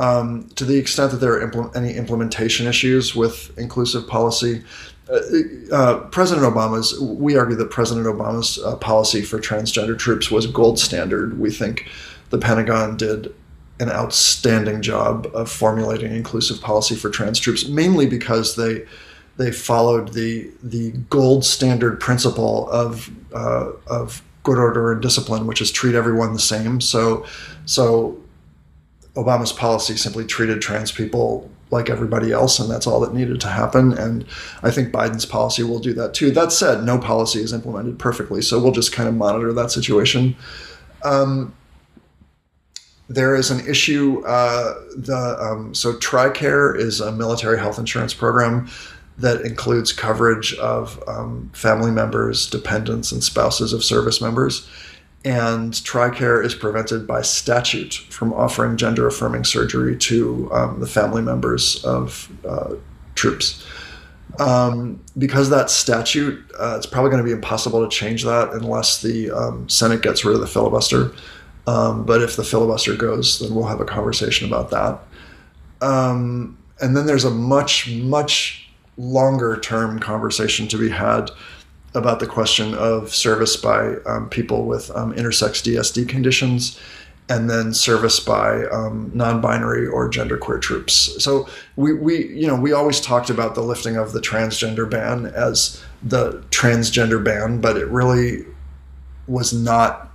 Um, to the extent that there are impl- any implementation issues with inclusive policy, uh, uh, President Obama's, we argue that President Obama's uh, policy for transgender troops was gold standard. We think the Pentagon did an outstanding job of formulating inclusive policy for trans troops, mainly because they they followed the the gold standard principle of uh, of good order and discipline, which is treat everyone the same. So so Obama's policy simply treated trans people like everybody else, and that's all that needed to happen. And I think Biden's policy will do that too. That said, no policy is implemented perfectly, so we'll just kind of monitor that situation. Um, there is an issue. Uh, the um, so TRICARE is a military health insurance program that includes coverage of um, family members, dependents, and spouses of service members. And TRICARE is prevented by statute from offering gender affirming surgery to um, the family members of uh, troops. Um, because that statute, uh, it's probably going to be impossible to change that unless the um, Senate gets rid of the filibuster. Um, but if the filibuster goes, then we'll have a conversation about that. Um, and then there's a much, much longer term conversation to be had about the question of service by um, people with um, intersex DSD conditions and then service by um, non-binary or genderqueer troops. So we, we, you know, we always talked about the lifting of the transgender ban as the transgender ban, but it really was not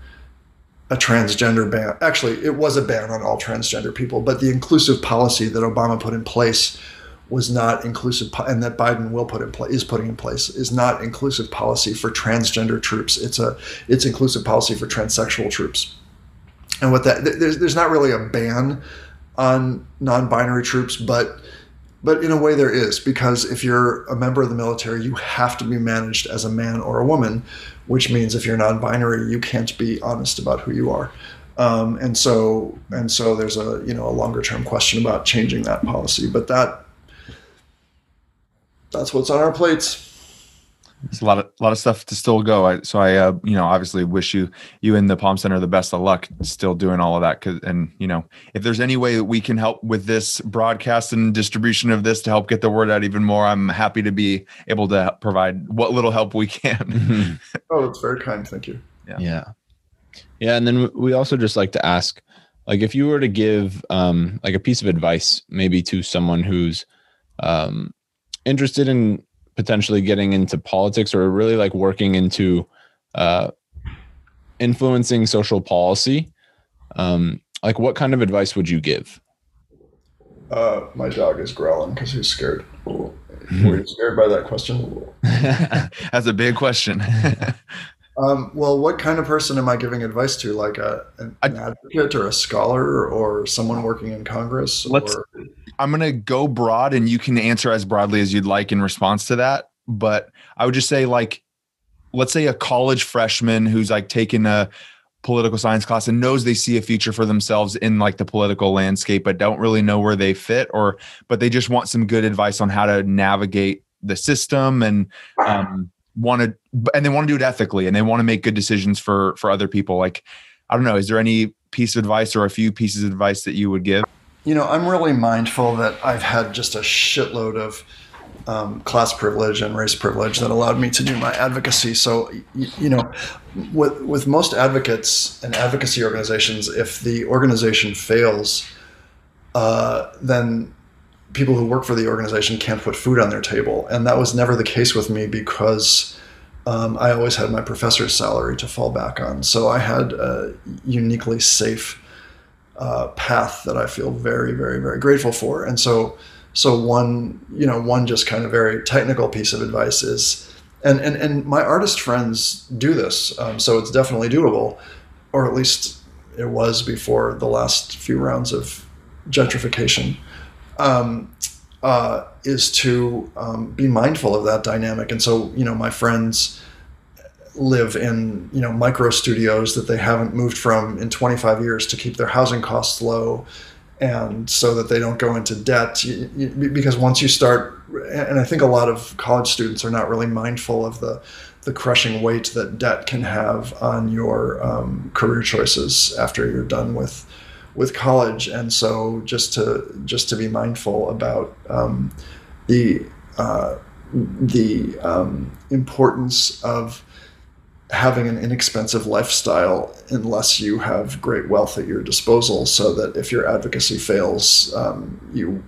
a transgender ban. Actually, it was a ban on all transgender people, but the inclusive policy that Obama put in place was not inclusive, and that Biden will put in place is putting in place is not inclusive policy for transgender troops. It's a it's inclusive policy for transsexual troops. And what that there's there's not really a ban on non-binary troops, but but in a way there is because if you're a member of the military, you have to be managed as a man or a woman, which means if you're non-binary, you can't be honest about who you are. Um, and so and so there's a you know a longer term question about changing that policy, but that that's what's on our plates. There's a lot of a lot of stuff to still go. I, so I, uh, you know, obviously wish you you and the Palm Center the best of luck, still doing all of that. Cause, and you know, if there's any way that we can help with this broadcast and distribution of this to help get the word out even more, I'm happy to be able to provide what little help we can. oh, that's very kind. Thank you. Yeah. Yeah. Yeah. And then we also just like to ask, like, if you were to give um, like a piece of advice, maybe to someone who's um, interested in potentially getting into politics or really like working into uh, influencing social policy, um, like what kind of advice would you give? Uh, my dog is growling because he's scared. Were you scared by that question? That's a big question. um, well, what kind of person am I giving advice to? Like a, an, an advocate or a scholar or someone working in Congress? Let's, or? I'm going to go broad and you can answer as broadly as you'd like in response to that. But I would just say, like, let's say a college freshman who's like taking a political science class and knows they see a future for themselves in like the political landscape, but don't really know where they fit, or, but they just want some good advice on how to navigate the system and, um, want to, and they want to do it ethically and they want to make good decisions for, for other people. Like, I don't know, is there any piece of advice or a few pieces of advice that you would give? You know, I'm really mindful that I've had just a shitload of um, class privilege and race privilege that allowed me to do my advocacy. So, you, you know, with with most advocates and advocacy organizations, if the organization fails, uh, then people who work for the organization can't put food on their table, and that was never the case with me because. Um, I always had my professor's salary to fall back on, so I had a uniquely safe uh, path that I feel very, very, very grateful for. And so, so one, you know, one just kind of very technical piece of advice is, and and and my artist friends do this, um, so it's definitely doable, or at least it was before the last few rounds of gentrification. Um, uh, is to um, be mindful of that dynamic, and so you know, my friends live in you know micro studios that they haven't moved from in 25 years to keep their housing costs low and so that they don't go into debt. Because once you start and i think a lot of college students are not really mindful of the the crushing weight that debt can have on your um, career choices after you're done with with college, and so just to just to be mindful about um, the uh, the um, importance of having an inexpensive lifestyle unless you have great wealth at your disposal so that if your advocacy fails um, you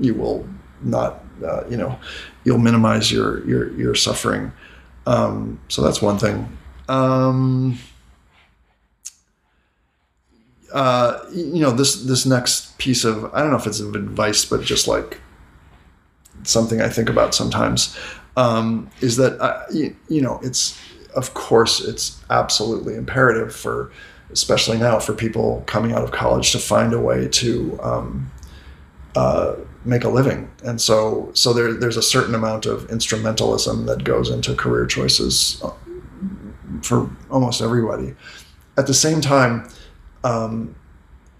you will not uh, you know you'll minimize your your your suffering. Um, so that's one thing. Um, uh, you know this this next piece of I don't know if it's of advice but just like something I think about sometimes um, is that I, you, you know it's of course, it's absolutely imperative for, especially now, for people coming out of college to find a way to um, uh, make a living. And so, so there, there's a certain amount of instrumentalism that goes into career choices uh, for almost everybody. At the same time, um,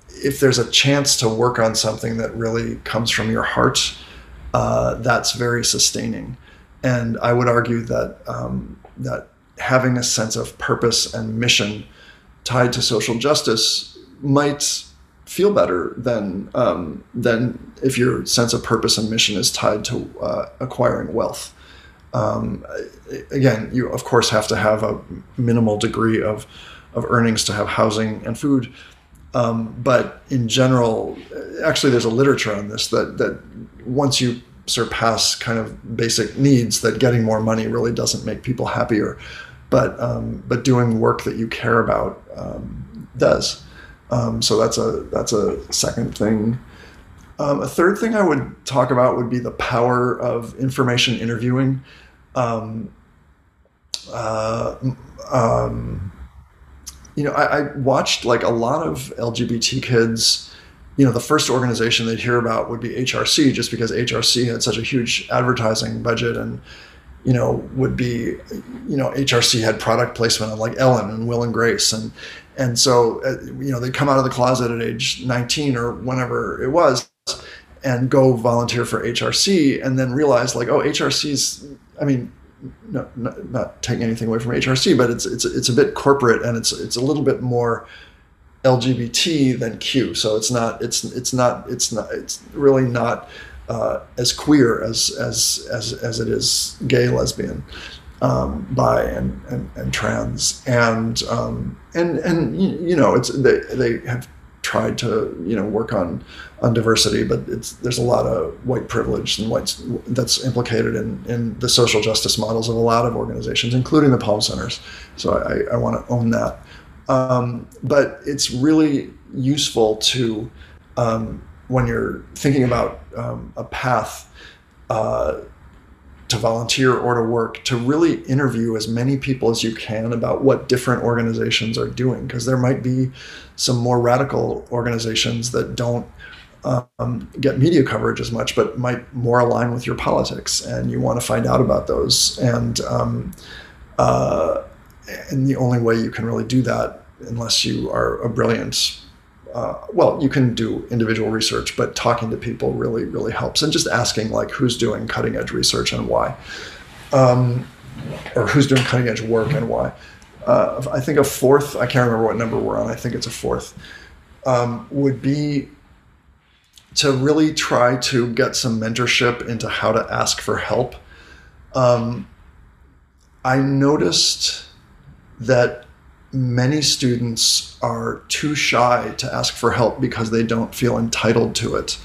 if there's a chance to work on something that really comes from your heart, uh, that's very sustaining. And I would argue that um, that having a sense of purpose and mission tied to social justice might feel better than um, than if your sense of purpose and mission is tied to uh, acquiring wealth. Um, again, you of course have to have a minimal degree of of earnings to have housing and food. Um, but in general, actually, there's a literature on this that that once you surpass kind of basic needs, that getting more money really doesn't make people happier but um, but doing work that you care about um, does. Um, so that's a that's a second thing. Um, a third thing I would talk about would be the power of information interviewing. Um, uh, um, you know, I, I watched like a lot of LGBT kids you know, the first organization they'd hear about would be HRC, just because HRC had such a huge advertising budget and you know, would be, you know, HRC had product placement on like Ellen and Will and Grace. And, and so, uh, you know, they'd come out of the closet at age 19 or whenever it was and go volunteer for HRC and then realize like, oh, HRC's, I mean, no, not, not taking anything away from HRC, but it's, it's, it's a bit corporate and it's, it's a little bit more LGBT than Q. So it's not, it's, it's not, it's not, it's really not, uh, as queer as, as as as it is gay, lesbian, um, bi, and, and and trans, and um, and and you know it's they they have tried to you know work on on diversity, but it's there's a lot of white privilege and whites that's implicated in in the social justice models of a lot of organizations, including the Palm Centers. So I, I want to own that. Um, but it's really useful to um, when you're thinking about um, a path uh, to volunteer or to work, to really interview as many people as you can about what different organizations are doing, because there might be some more radical organizations that don't um, get media coverage as much, but might more align with your politics, and you want to find out about those. And um, uh, and the only way you can really do that, unless you are a brilliant uh, well, you can do individual research, but talking to people really, really helps. And just asking, like, who's doing cutting edge research and why, um, or who's doing cutting edge work and why. Uh, I think a fourth, I can't remember what number we're on, I think it's a fourth, um, would be to really try to get some mentorship into how to ask for help. Um, I noticed that many students are too shy to ask for help because they don't feel entitled to it.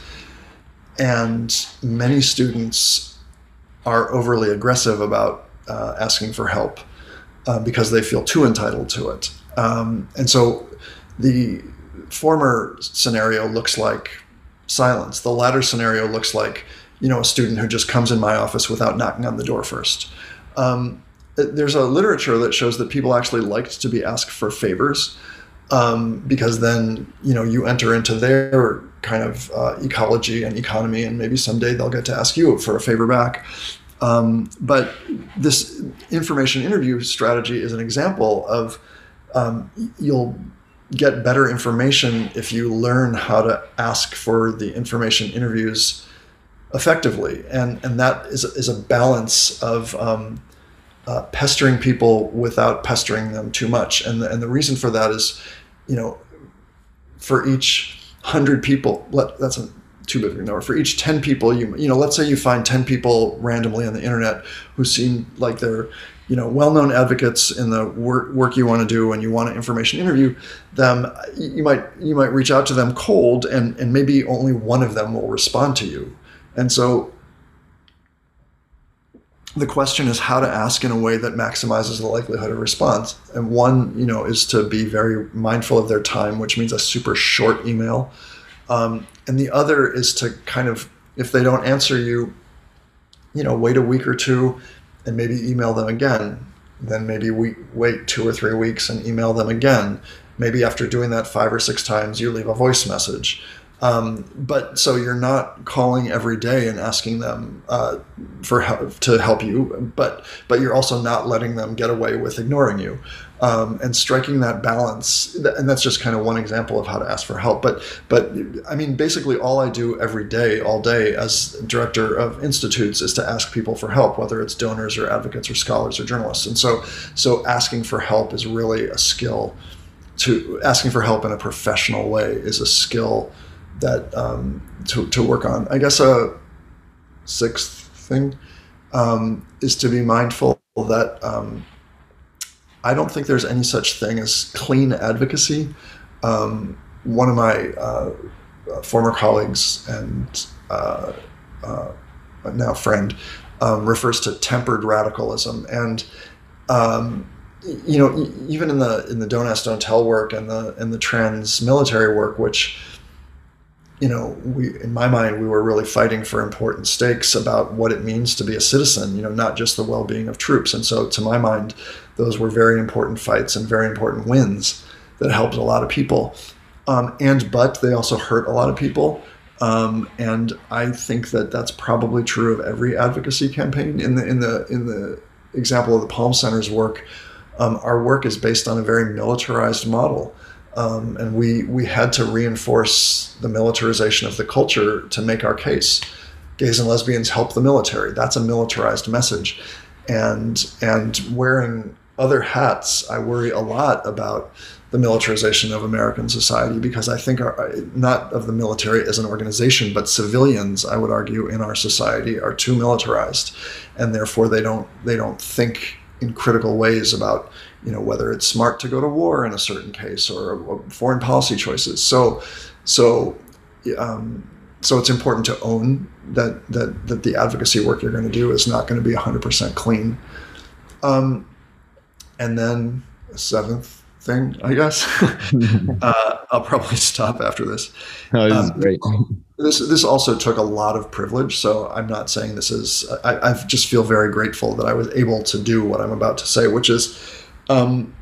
And many students are overly aggressive about uh, asking for help uh, because they feel too entitled to it. Um, and so the former scenario looks like silence. The latter scenario looks like, you know, a student who just comes in my office without knocking on the door first. Um, there's a literature that shows that people actually liked to be asked for favors um, because then you know you enter into their kind of uh, ecology and economy and maybe someday they'll get to ask you for a favor back. Um, but this information interview strategy is an example of um, you'll get better information if you learn how to ask for the information interviews effectively. And and that is, is a balance of um, uh, pestering people without pestering them too much. And the, and the reason for that is, you know, for each hundred people, let, that's a too big of a number. For each ten people, you you know, let's say you find ten people randomly on the internet who seem like they're you know well-known advocates in the work, work you want to do and you want to information interview them you might you might reach out to them cold and and maybe only one of them will respond to you and so the question is how to ask in a way that maximizes the likelihood of response. And one, you know, is to be very mindful of their time, which means a super short email. Um, and the other is to kind of, if they don't answer you, you know, wait a week or two and maybe email them again. Then maybe we wait two or three weeks and email them again. Maybe after doing that five or six times, you leave a voice message. Um, but so you're not calling every day and asking them uh, for help to help you, but but you're also not letting them get away with ignoring you, um, and striking that balance. And that's just kind of one example of how to ask for help. But but I mean, basically, all I do every day, all day, as director of institutes, is to ask people for help, whether it's donors or advocates or scholars or journalists. And so so asking for help is really a skill. To asking for help in a professional way is a skill that um, to, to work on. I guess a sixth thing um, is to be mindful that um, I don't think there's any such thing as clean advocacy. Um, one of my uh, former colleagues and uh, uh, now friend um, refers to tempered radicalism and um, you know even in the in the don't ask don't tell work and the and the trans military work which you know, we in my mind we were really fighting for important stakes about what it means to be a citizen. You know, not just the well-being of troops. And so, to my mind, those were very important fights and very important wins that helped a lot of people. Um, and but they also hurt a lot of people. Um, and I think that that's probably true of every advocacy campaign. In the in the in the example of the Palm Center's work, um, our work is based on a very militarized model. Um, and we we had to reinforce the militarization of the culture to make our case. Gays and lesbians help the military. That's a militarized message, and and wearing other hats, I worry a lot about the militarization of American society because I think our, not of the military as an organization, but civilians, I would argue, in our society are too militarized, and therefore they don't they don't think in critical ways about you know whether it's smart to go to war in a certain case or foreign policy choices. So so um, so it's important to own that that that the advocacy work you're going to do is not going to be 100% clean. Um, and then seventh thing, I guess. uh, I'll probably stop after this. No, this um, is great. This this also took a lot of privilege. So I'm not saying this is. I, I just feel very grateful that I was able to do what I'm about to say, which is, um,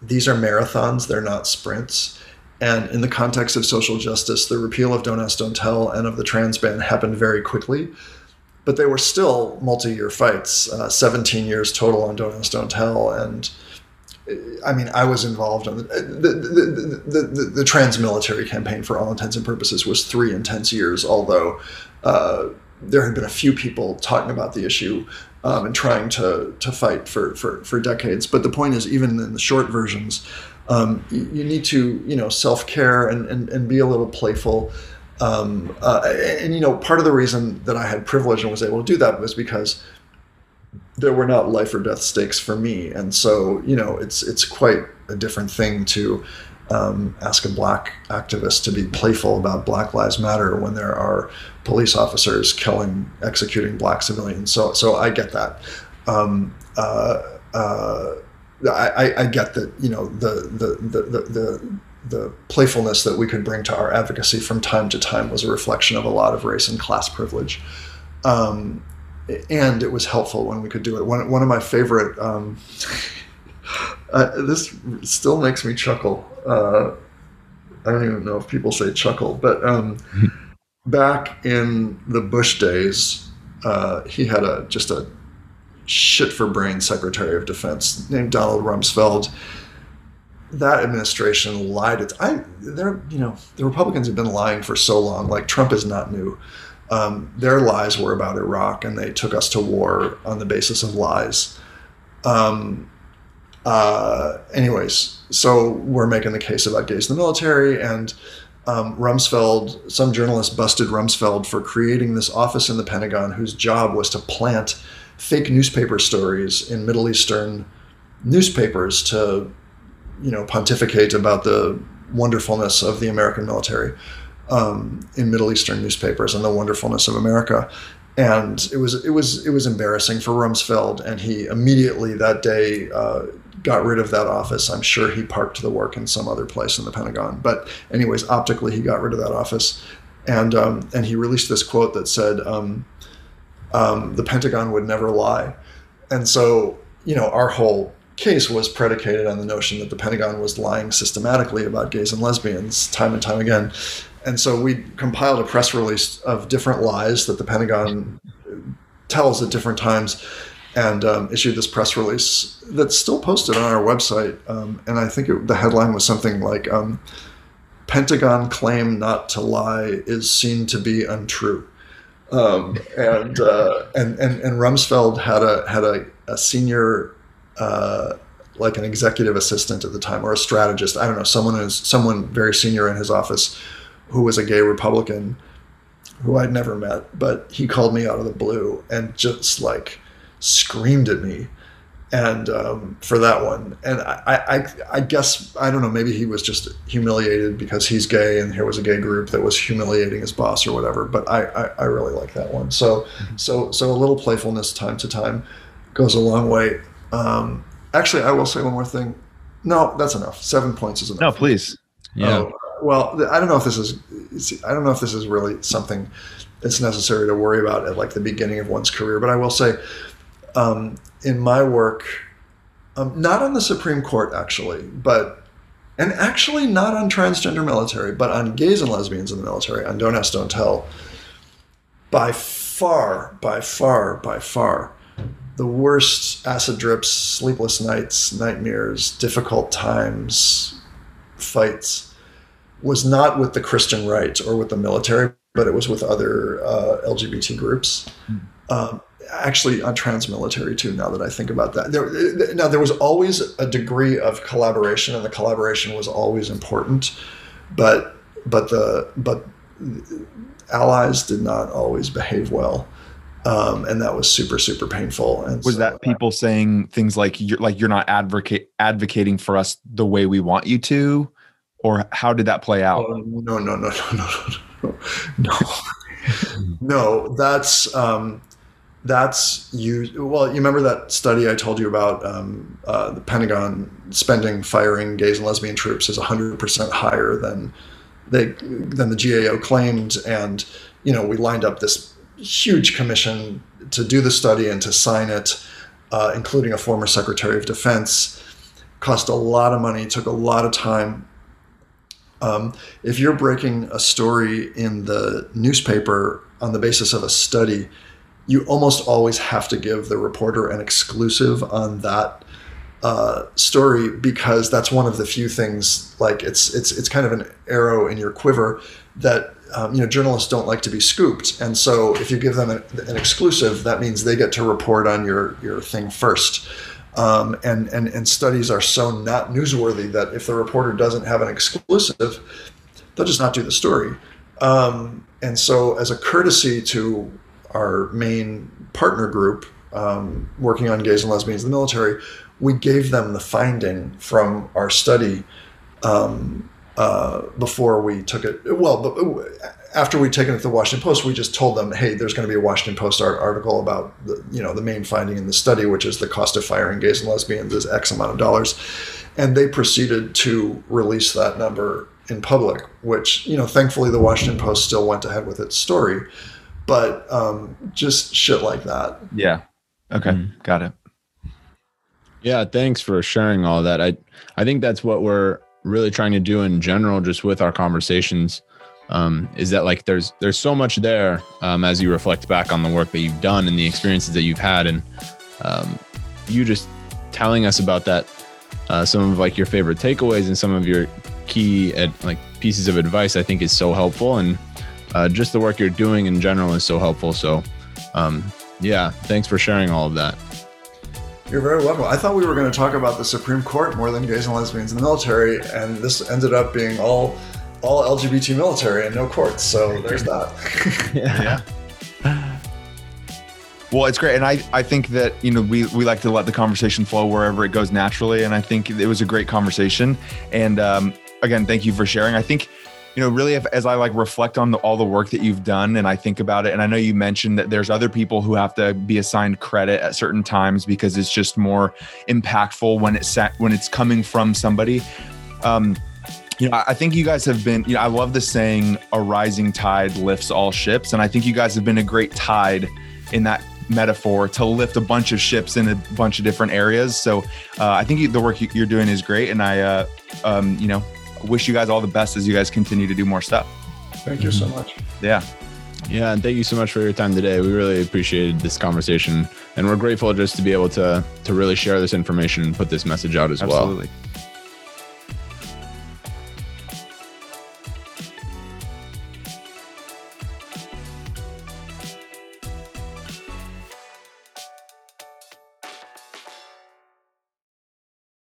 these are marathons. They're not sprints. And in the context of social justice, the repeal of Don't Ask, Don't Tell and of the trans ban happened very quickly but they were still multi-year fights, uh, 17 years total on Don't Ask, Don't Tell, and I mean, I was involved in the the, the, the, the, the trans military campaign for all intents and purposes was three intense years, although uh, there had been a few people talking about the issue um, and trying to, to fight for, for, for decades. But the point is, even in the short versions, um, you, you, need to, you know, self-care and, and, and be a little playful. Um, uh, and, and, you know, part of the reason that I had privilege and was able to do that was because – there were not life or death stakes for me, and so you know it's it's quite a different thing to um, ask a black activist to be playful about Black Lives Matter when there are police officers killing, executing black civilians. So so I get that. Um, uh, uh, I, I get that you know the the the the, the playfulness that we could bring to our advocacy from time to time was a reflection of a lot of race and class privilege. Um, and it was helpful when we could do it. One, one of my favorite, um, uh, this still makes me chuckle. Uh, I don't even know if people say chuckle, but um, back in the Bush days, uh, he had a just a shit for brain Secretary of Defense named Donald Rumsfeld. That administration lied. It's I. They're you know the Republicans have been lying for so long. Like Trump is not new. Um, their lies were about Iraq, and they took us to war on the basis of lies. Um, uh, anyways, so we're making the case about gays in the military, and um, Rumsfeld, some journalist busted Rumsfeld for creating this office in the Pentagon whose job was to plant fake newspaper stories in Middle Eastern newspapers to, you know, pontificate about the wonderfulness of the American military um, in Middle Eastern newspapers and the wonderfulness of America. And it was it was it was embarrassing for Rumsfeld, and he immediately that day uh, got rid of that office. I'm sure he parked the work in some other place in the Pentagon. But anyways, optically, he got rid of that office, and um, and he released this quote that said, um, um, "The Pentagon would never lie," and so you know our whole case was predicated on the notion that the Pentagon was lying systematically about gays and lesbians time and time again. And so we compiled a press release of different lies that the Pentagon tells at different times and um, issued this press release that's still posted on our website. Um, and I think it, the headline was something like um, Pentagon claim not to lie is seen to be untrue. Um, and, uh, and, and, and Rumsfeld had a, had a, a senior, uh, like an executive assistant at the time or a strategist. I don't know, someone who's someone very senior in his office who was a gay Republican who I'd never met, but he called me out of the blue and just like, screamed at me and um, for that one. And I, I i guess i don't know maybe he was just humiliated because he's gay and here was a gay group that was humiliating his boss or whatever but i i, I really like that one. So mm-hmm. so so a little playfulness time to time goes a long way. Um, actually i will say one more thing. No that's enough. Seven points is enough. No please. Yeah. Oh, well i don't know if this is i don't know if this is really something it's necessary to worry about at like the beginning of one's career but i will say um, in my work, um, not on the Supreme Court actually, but and actually not on transgender military, but on gays and lesbians in the military, on Don't Ask, Don't Tell. By far, by far, by far, the worst acid drips, sleepless nights, nightmares, difficult times, fights was not with the Christian right or with the military, but it was with other uh, LGBT groups. Mm. Um, actually on trans-military too. Now that I think about that, there, now there was always a degree of collaboration, and the collaboration was always important, but but the but allies did not always behave well. Um, and that was super super painful. And was so, that people saying things like you're like you're not advocate advocating for us the way we want you to, or how did that play out? Oh, no, no, no, no, no, no, no, no. That's um, that's you. Well, you remember that study I told you about? Um, uh, the Pentagon spending firing gays and lesbian troops is 100% higher than they than the GAO claimed, and you know we lined up this huge commission to do the study and to sign it, uh, including a former Secretary of Defense. Cost a lot of money, took a lot of time. Um, if you're breaking a story in the newspaper on the basis of a study, you almost always have to give the reporter an exclusive on that uh, story because that's one of the few things like it's it's it's kind of an arrow in your quiver that um, you know journalists don't like to be scooped. And so if you give them an, an exclusive that means they get to report on your your thing first. Um, and and and studies are so not newsworthy that if the reporter doesn't have an exclusive they'll just not do the story. Um, and so as a courtesy to our main partner group um, working on gays and lesbians in the military, we gave them the finding from our study um, uh, before we took it. Well, after we'd taken it to the Washington Post, we just told them, "Hey, there's going to be a Washington Post article about the, you know the main finding in the study, which is the cost of firing gays and lesbians is X amount of dollars," and they proceeded to release that number in public. Which you know, thankfully, the Washington Post still went ahead with its story but um, just shit like that. Yeah. Okay. Mm. Got it. Yeah. Thanks for sharing all that. I, I think that's what we're really trying to do in general, just with our conversations. Um, is that like there's there's so much there um, as you reflect back on the work that you've done and the experiences that you've had and um, you just telling us about that uh, some of like your favorite takeaways and some of your key ed, like pieces of advice I think is so helpful and uh, just the work you're doing in general is so helpful. So, um, yeah, thanks for sharing all of that. You're very welcome. I thought we were going to talk about the Supreme Court more than gays and lesbians in the military, and this ended up being all all LGBT military and no courts. So there's that. yeah. yeah. Well, it's great, and I, I think that you know we, we like to let the conversation flow wherever it goes naturally, and I think it was a great conversation. And um, again, thank you for sharing. I think you know really if, as I like reflect on the, all the work that you've done, and I think about it, and I know you mentioned that there's other people who have to be assigned credit at certain times because it's just more impactful when it's when it's coming from somebody. Um, you know, I think you guys have been, you know, I love the saying, a rising tide lifts all ships. And I think you guys have been a great tide in that metaphor to lift a bunch of ships in a bunch of different areas. So uh, I think the work you're doing is great. And I, uh, um, you know, wish you guys all the best as you guys continue to do more stuff. Thank you so mm-hmm. much. Yeah. Yeah, and thank you so much for your time today. We really appreciated this conversation, and we're grateful just to be able to to really share this information and put this message out as well. Absolutely. well.